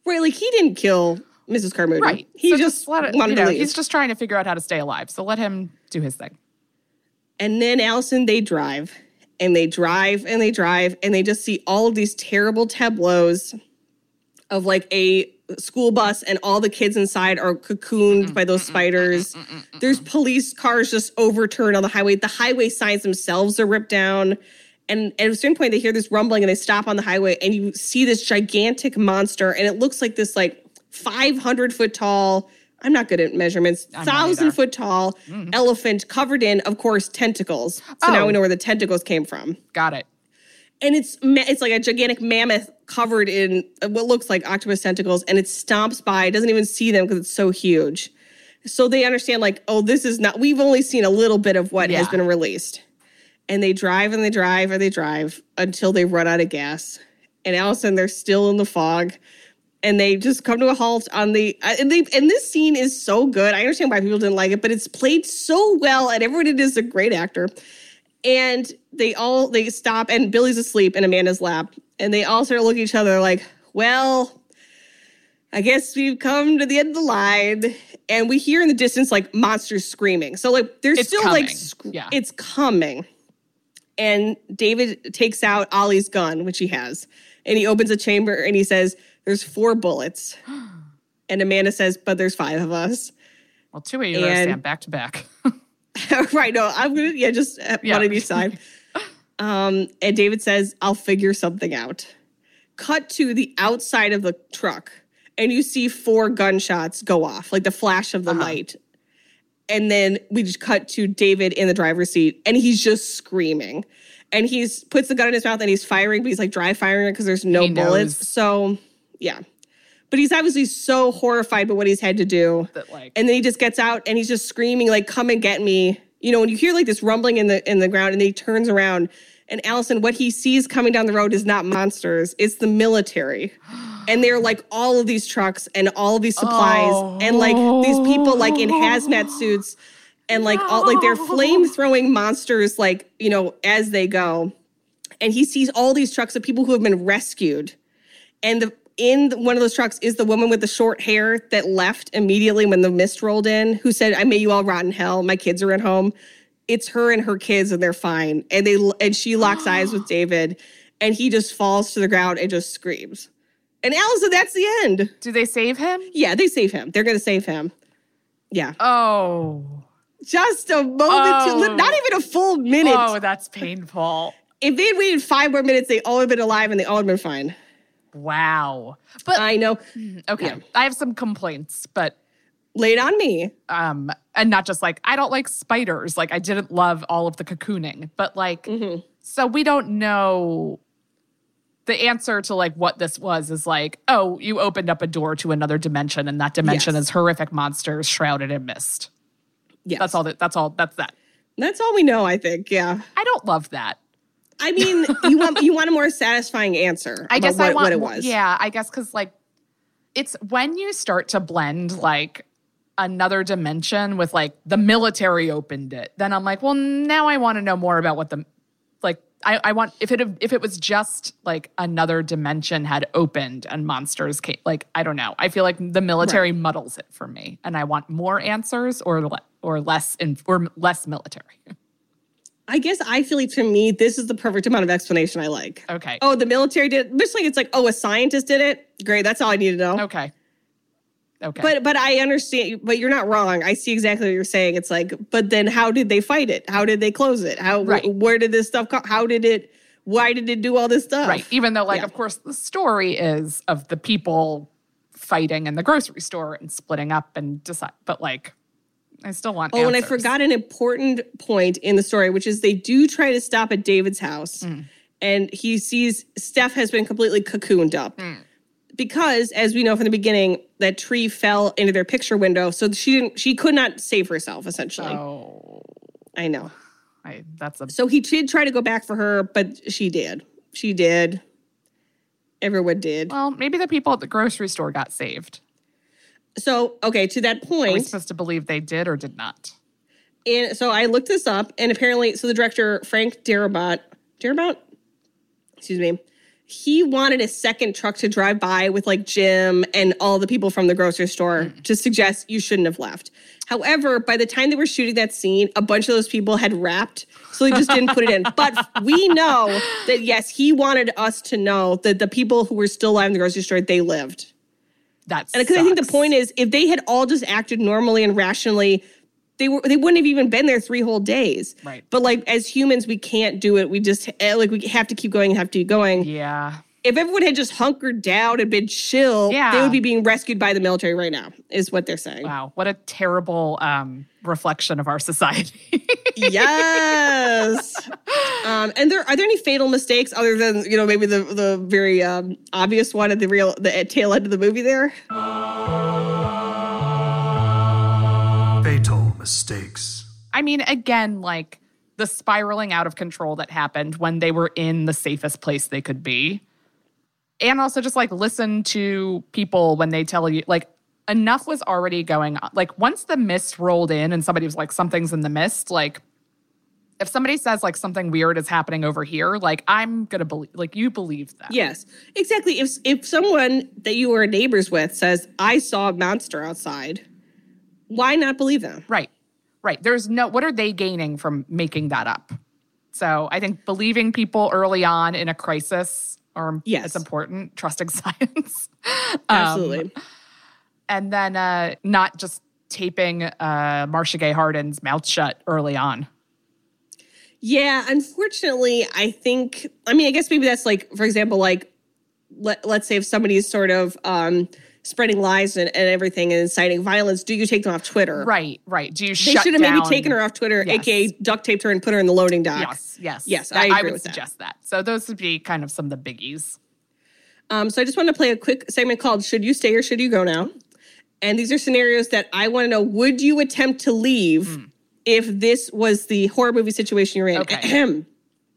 Right. Like he didn't kill Mrs. Carmody.
Right.
He
So
just,
let it,
wanted
you know, he's just trying to figure out how to stay alive. So let him do his thing.
And then Alison, they drive and they drive and they drive and they just see all of these terrible tableaus of like a school bus and all the kids inside are cocooned by those spiders. There's police cars just overturned on the highway. The highway signs themselves are ripped down. And at a certain point, they hear this rumbling and they stop on the highway and you see this gigantic monster and it looks like this like 500 foot tall, I'm not good at measurements,
I'm
thousand foot tall mm-hmm. elephant covered in, of course, tentacles. So now
Oh.
we know where the tentacles came from.
Got it.
And it's it's like a gigantic mammoth covered in uh, what looks like octopus tentacles, and it stomps by. It doesn't even see them because it's so huge. So they understand, like, oh, this is not. We've only seen a little bit of what has been released. And they drive and they drive and they drive until they run out of gas. And all of a sudden they're still in the fog and they just come to a halt on the uh, and they and this scene is so good. I understand why people didn't like it, but it's played so well, and everyone it is a great actor. And they all they stop, and Billy's asleep in Amanda's lap, and they all start looking at each other like, "Well, I guess we've come to the end of the line." And we hear in the distance like monsters screaming. So like there's
It's
still like sc-
Yeah.
it's coming. And David takes out Ollie's gun, which he has, and he opens a chamber and he says, There's four bullets. [GASPS] And Amanda says, But there's five of us.
Well, two of you are
And-
stand back to back. [LAUGHS]
right. No, I'm going to, yeah, just uh,
Yeah.
one of each side. [LAUGHS] Um, and David says, I'll figure something out. Cut to the outside of the truck, and you see four gunshots go off, like the flash of the light. And then we just cut to David in the driver's seat, and he's just screaming. And he's puts the gun in his mouth and he's firing, but he's like dry firing it because there's no
He knows.
bullets. So yeah. But he's obviously so horrified by what he's had to do.
That, like-
and then he just gets out and he's just screaming, like, come and get me. You know, when you hear like this rumbling in the in the ground and then he turns around and Alison, what he sees coming down the road is not monsters, it's the military. [GASPS] And they're like all of these trucks and all of these supplies and like these people like in hazmat oh. suits and like all like they're flame throwing monsters like, you know, as they go. And he sees all these trucks of people who have been rescued. And the, in one of those trucks is the woman with the short hair that left immediately when the mist rolled in, who said, "I may you all rot in hell. My kids are at home." It's her and her kids, and they're fine. And they and she locks eyes with [GASPS] David, and he just falls to the ground and just screams. And Alison, that's the end.
Do they save him?
Yeah, they save him. They're gonna save him. Yeah,
Oh.
just a moment,
Oh.
to, not even a full minute.
Oh, that's painful.
If they'd waited five more minutes, they all would have been alive and they all would have been fine.
Wow. But
I know.
okay,
yeah.
I have some complaints, but
Laid on me.
um and not just like I don't like spiders. Like I didn't love all of the cocooning, but like
Mm-hmm.
so we don't know the answer to like what this was is like, oh, you opened up a door to another dimension and that dimension
Yes.
is horrific monsters shrouded in mist.
Yes.
That's all that that's all that's that.
That's all we know, I think. Yeah.
I don't love that.
I mean, you want you want a more satisfying answer.
I guess
what,
I want
what it was.
Yeah, I guess because like it's when you start to blend like another dimension with like the military opened it, then I'm like, well, now I want to know more about what the like. I, I want if it if it was just like another dimension had opened and monsters came like I don't know I feel like the military muddles it for me and I want more answers or le- or less in or less military
I guess I feel like to me, this is the perfect amount of explanation I like.
Okay.
Oh, the military did it. Just like it's like, oh, a scientist did it. Great, that's all I need to know.
Okay. Okay.
But but I understand. But you're not wrong. I see exactly what you're saying. It's like, but then how did they fight it? How did they close it? How
Right.
wh- where did this stuff come? How did it? Why did it do all this stuff?
Right. Even though, like,
Yeah.
of course, the story is of the people fighting in the grocery store and splitting up and decide, but like, I still want.
Oh, and I forgot an important point in the story, which is they do try to stop at David's house,
Mm.
and he sees Steph has been completely cocooned up.
Mm.
Because, as we know from the beginning, that tree fell into their picture window, so she didn't. She could not save herself. Essentially,
Oh,
I know.
I, that's a
So he did try to go back for her, but she did. She did. Everyone did.
well. Maybe the people at the grocery store got saved.
So, okay, to that point.
Are we supposed to believe they did or did not?
and so I looked this up, and apparently, so the director Frank Darabont, Darabont, excuse me, he wanted a second truck to drive by with like Jim and all the people from the grocery store mm. to suggest you shouldn't have left. However, by the time they were shooting that scene, a bunch of those people had wrapped, so they just didn't put it in. [LAUGHS] But we know that yes, he wanted us to know that the people who were still alive in the grocery store they lived.
That's
Because I think the point is, if they had all just acted normally and rationally, they were they wouldn't have even been there three whole days.
Right.
But like as humans, we can't do it. We just eh, like we have to keep going and have to keep going.
Yeah.
If everyone had just hunkered down and been chill,
Yeah.
they would be being rescued by the military right now. Is what they're saying.
Wow. What a terrible um, reflection of our society. [LAUGHS]
yes. Um, and there are there any fatal mistakes other than you know maybe the the very um, obvious one at the real the tail end of the movie there?
Fatal mistakes.
I mean, again, like the spiraling out of control that happened when they were in the safest place they could be. And also just like listen to people when they tell you, like, enough was already going on. Like, once the mist rolled in and somebody was like, something's in the mist, like, if somebody says like something weird is happening over here, like, I'm gonna believe, like, you believe that.
Yes, exactly. If if someone that you were neighbors with says, "I saw a monster outside," why not believe them?
Right. Right. There's no, what are they gaining from making that up? So I think believing people early on in a crisis or
Yes.
it's important, trusting [LAUGHS] science. Um,
Absolutely.
And then uh, not just taping uh, Marcia Gay Harden's mouth shut early on.
yeah, unfortunately, I think. I mean, I guess maybe that's like, for example, like let let's say if somebody's sort of um, spreading lies and, and everything and inciting violence, do you take them off Twitter?
Right. Right. Do you
They should have maybe taken her off Twitter,
Yes.
aka duct taped her and put her in the loading dock.
Yes. Yes.
Yes, I agree
would
with that.
suggest that. So those would be kind of some of the biggies.
Um, so I just want to play a quick segment called "Should You Stay or Should You Go Now?" And these are scenarios that I want to know: Would you attempt to leave hmm. if this was the horror movie situation you're in?
Okay.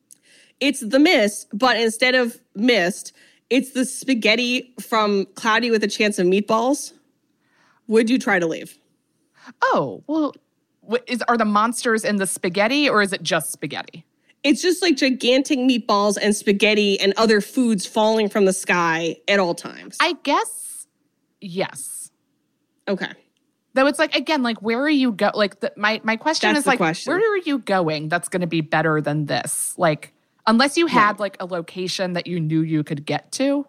[CLEARS THROAT]
it's the mist, but instead of mist, it's the spaghetti from Cloudy with a Chance of Meatballs. Would you try to leave?
Oh, well, is, are the monsters in the spaghetti or is it just spaghetti?
It's just like gigantic meatballs and spaghetti and other foods falling from the sky at all times.
I guess yes.
Okay.
Though it's like again, like where are you go? Like the, my my question
That's
is like
question.
where are you going? That's going to be better than this. Like unless you had like a location that you knew you could get to,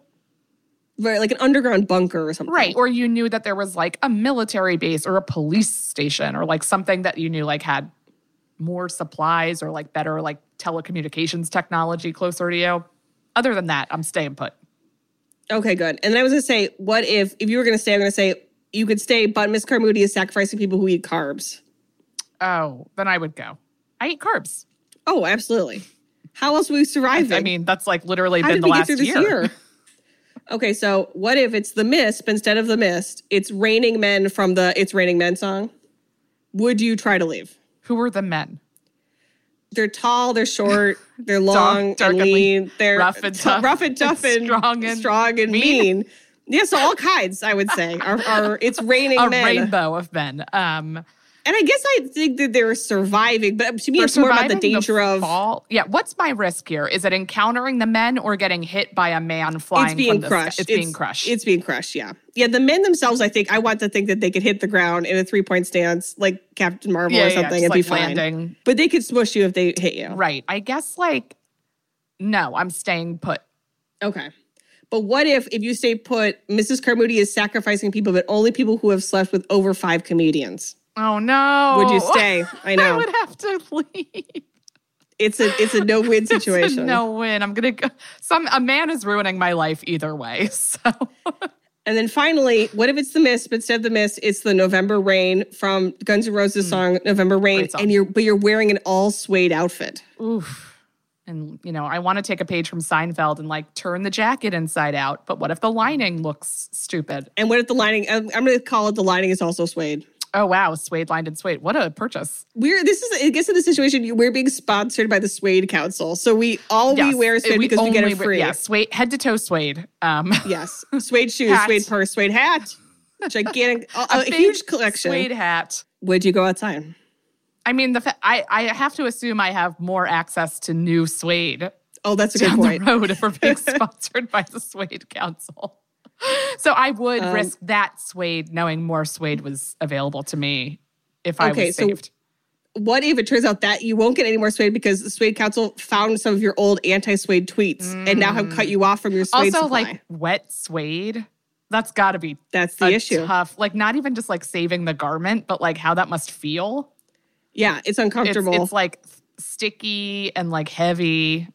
Right, like an underground bunker or something.
right? Or you knew that there was like a military base or a police station or like something that you knew like had more supplies or like better like telecommunications technology closer to you. Other than that, I'm staying put.
Okay, good. And then I was gonna say, what if if you were gonna stay, I'm gonna say you could stay, but Miss Carmody is sacrificing people who eat carbs.
Oh, then I would go. I eat carbs.
Oh, absolutely. How else would we survive?
I mean, that's like literally
how
been the last year.
year? [LAUGHS] okay, so what if it's the mist, but instead of the mist, it's raining men from the "It's Raining Men" song? Would you try to leave?
Who are the men?
They're tall, they're short, [LAUGHS] they're long
dark
and
and lean,
lean, they're
rough and [LAUGHS] tough,
rough and tough, and
strong and
strong and
mean.
mean. Yeah, so all kinds, I would say. Are, are it's raining
a
men.
rainbow of men. Um,
And I guess I think that they're surviving, but to me, it's more about the danger of
fall. Yeah, what's my risk here? Is it encountering the men or getting hit by a man flying?
it's being
the
crushed.
It's, being crushed.
It's being crushed. Yeah, yeah. The men themselves, I think, I want to think that they could hit the ground in a three point stance, like Captain Marvel
Yeah,
or
yeah,
something,
just
and be
like
fine. But they could smush you if they hit you.
right. I guess like no, I'm staying put.
Okay. But what if, if you stay put, Mrs. Carmody is sacrificing people, but only people who have slept with over five comedians?
Oh no.
Would you stay? I [LAUGHS] know.
I would have to leave.
It's a it's a no win [LAUGHS] situation.
no win. I'm gonna go. Some a man is ruining my life either way. [LAUGHS] So
And then finally, what if it's the mist, but instead of the mist, it's the November Rain from Guns N' Roses hmm. song November Rain.
Song.
and you're but you're wearing an all suede outfit.
oof. And you know, I want to take a page from Seinfeld and like turn the jacket inside out. But what if the lining looks stupid?
And what if the lining? I'm, I'm going to call it the lining is also suede.
Oh wow, suede lined and suede. What a purchase!
We're this is I guess in the situation we're being sponsored by the Suede Council, so we all we wear is suede
we
because we get it free.
Yeah, suede head to toe suede. Um, [LAUGHS]
Yes, suede shoes,
Hat.
suede purse, suede hat, gigantic, [LAUGHS] a, a
big
huge collection.
Suede hat.
Would you go outside?
I mean, the fa- I I have to assume I have more access to new suede
Oh, that's a good point.
the road if we're being [LAUGHS] sponsored by the Suede Council. So I would
Um,
risk that suede, knowing more suede was available to me if I
Okay,
was
so
saved.
What if it turns out that you won't get any more suede because the Suede Council found some of your old anti-suede tweets and now have cut you off from your suede
also,
supply?
like wet suede. That's got to be
that's the issue.
tough. Like not even just like saving the garment, but like how that must feel.
Yeah, it's
It's,
uncomfortable.
it's like sticky and like heavy.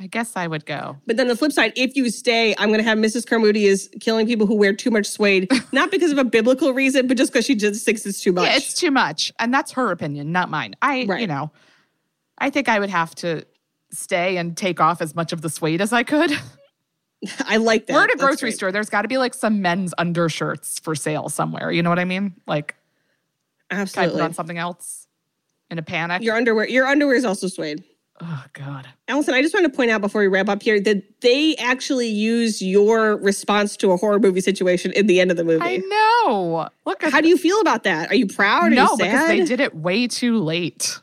I guess I would go.
But then the flip side, if you stay, I'm going to have Mrs. Carmody is killing people who wear too much suede, [LAUGHS] not because of a biblical reason, but just because she just thinks it's too much.
Yeah, it's too much. And that's her opinion, not mine. I, you know, I think I would have to stay and take off as much of the suede as I could. [LAUGHS]
I like that.
We're at a
That's
grocery
great.
store. There's got to be like some men's undershirts for sale somewhere. You know what I mean? Like, can I put
Absolutely.
on something else in a panic?
Your underwear, your underwear is also suede.
oh, God.
Alison, I just want to point out before we wrap up here that they actually use your response to a horror movie situation in the end of the movie.
I know. Look at
How do you feel about that? Are you proud? Are
No,
you sad?
because they did it way too late.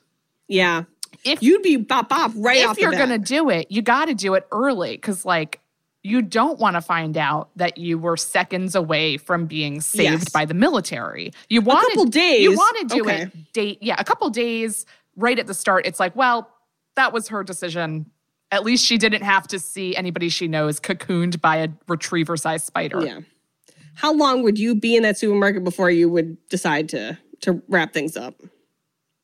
Yeah.
If
You'd be bop bop right off
if you're gonna do it, you got to do it early because, like, you don't want to find out that you were seconds away from being saved
Yes.
by the military. You want a
couple days,
You want to do
okay.
it date, yeah, a couple days right at the start. It's like, well, that was her decision. At least she didn't have to see anybody she knows cocooned by a retriever-sized spider.
Yeah. How long would you be in that supermarket before you would decide to to wrap things up?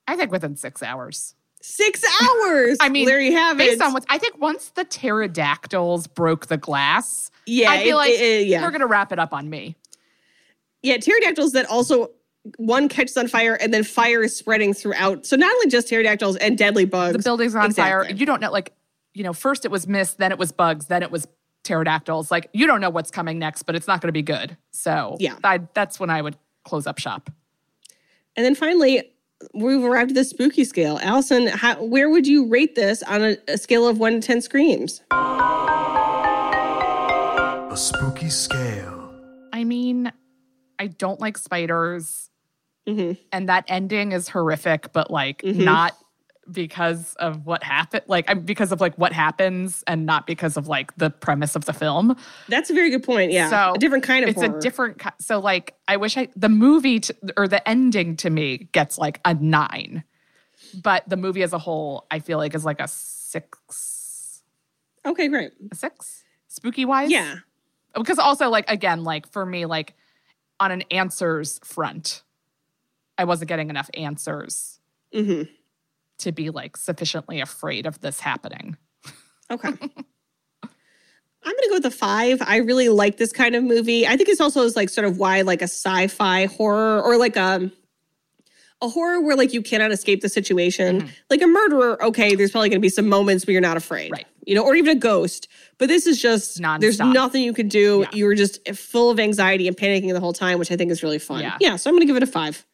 I think within six hours.
Six hours. [LAUGHS]
I mean,
there you have
based
it.
on what I think once the pterodactyls broke the glass,
yeah,
I'd be
it-
like,
it- yeah,
they're gonna wrap it up on me.
yeah. Pterodactyls that also one catches on fire and then fire is spreading throughout. So not only just pterodactyls and deadly bugs.
The building's on fire. You don't know, like, you know, first it was mist, then it was bugs, then it was pterodactyls. Like, you don't know what's coming next, but it's not going to be good. So,
Yeah.
I, that's when I would close up shop.
And then finally, we've arrived at the spooky scale. Alison, how, where would you rate this on a, a scale of one to ten screams?
A spooky scale.
I mean, I don't like spiders,
Mhm.
and that ending is horrific, but like,
Mhm.
not because of what happened like I'm because of like what happens and not because of like the premise of the film.
That's a very good point. Yeah,
So
a different kind of
it's
horror.
a different so like i wish i the movie t or the ending to me gets like a nine. But the movie as a whole i feel like is like a six.
Okay, great.
a six? Spooky wise?
Yeah,
because also like again like for me like on an answers front i wasn't getting enough answers.
Hmm
to be like sufficiently afraid of this happening
Okay. [LAUGHS] I'm gonna go with a five. I really like this kind of movie. I think it's also is like sort of why like a sci-fi horror or like a a horror where like you cannot escape the situation. Mm-hmm. Like a murderer, okay, there's probably gonna be some moments where you're not afraid.
Right.
You know, or even a ghost. But this is just there's nothing you can do.
Yeah.
You're just full of anxiety and panicking the whole time, which I think is really fun.
Yeah.
yeah so I'm gonna give it a five.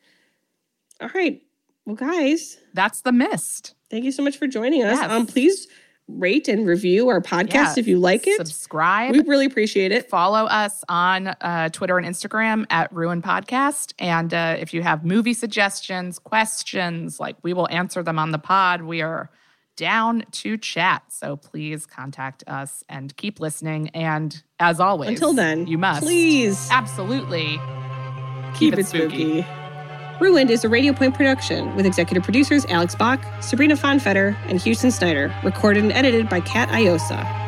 All right. Well, guys,
that's the mist
Thank you so much for joining us.
Yes.
Um, please rate and review our podcast
Yeah,
if you like it.
Subscribe.
We really appreciate it.
Follow us on uh, Twitter and Instagram at Ruin Podcast. And uh, if you have movie suggestions, questions, like we will answer them on the pod. We are down to chat. So please contact us and keep listening. And as always,
Until then,
you must
please
absolutely
keep, it spooky. Ruined is a Radio Point production with executive producers Alex Bach, Sabrina Fonfetter, and Houston Snyder, recorded and edited by Kat Iosa.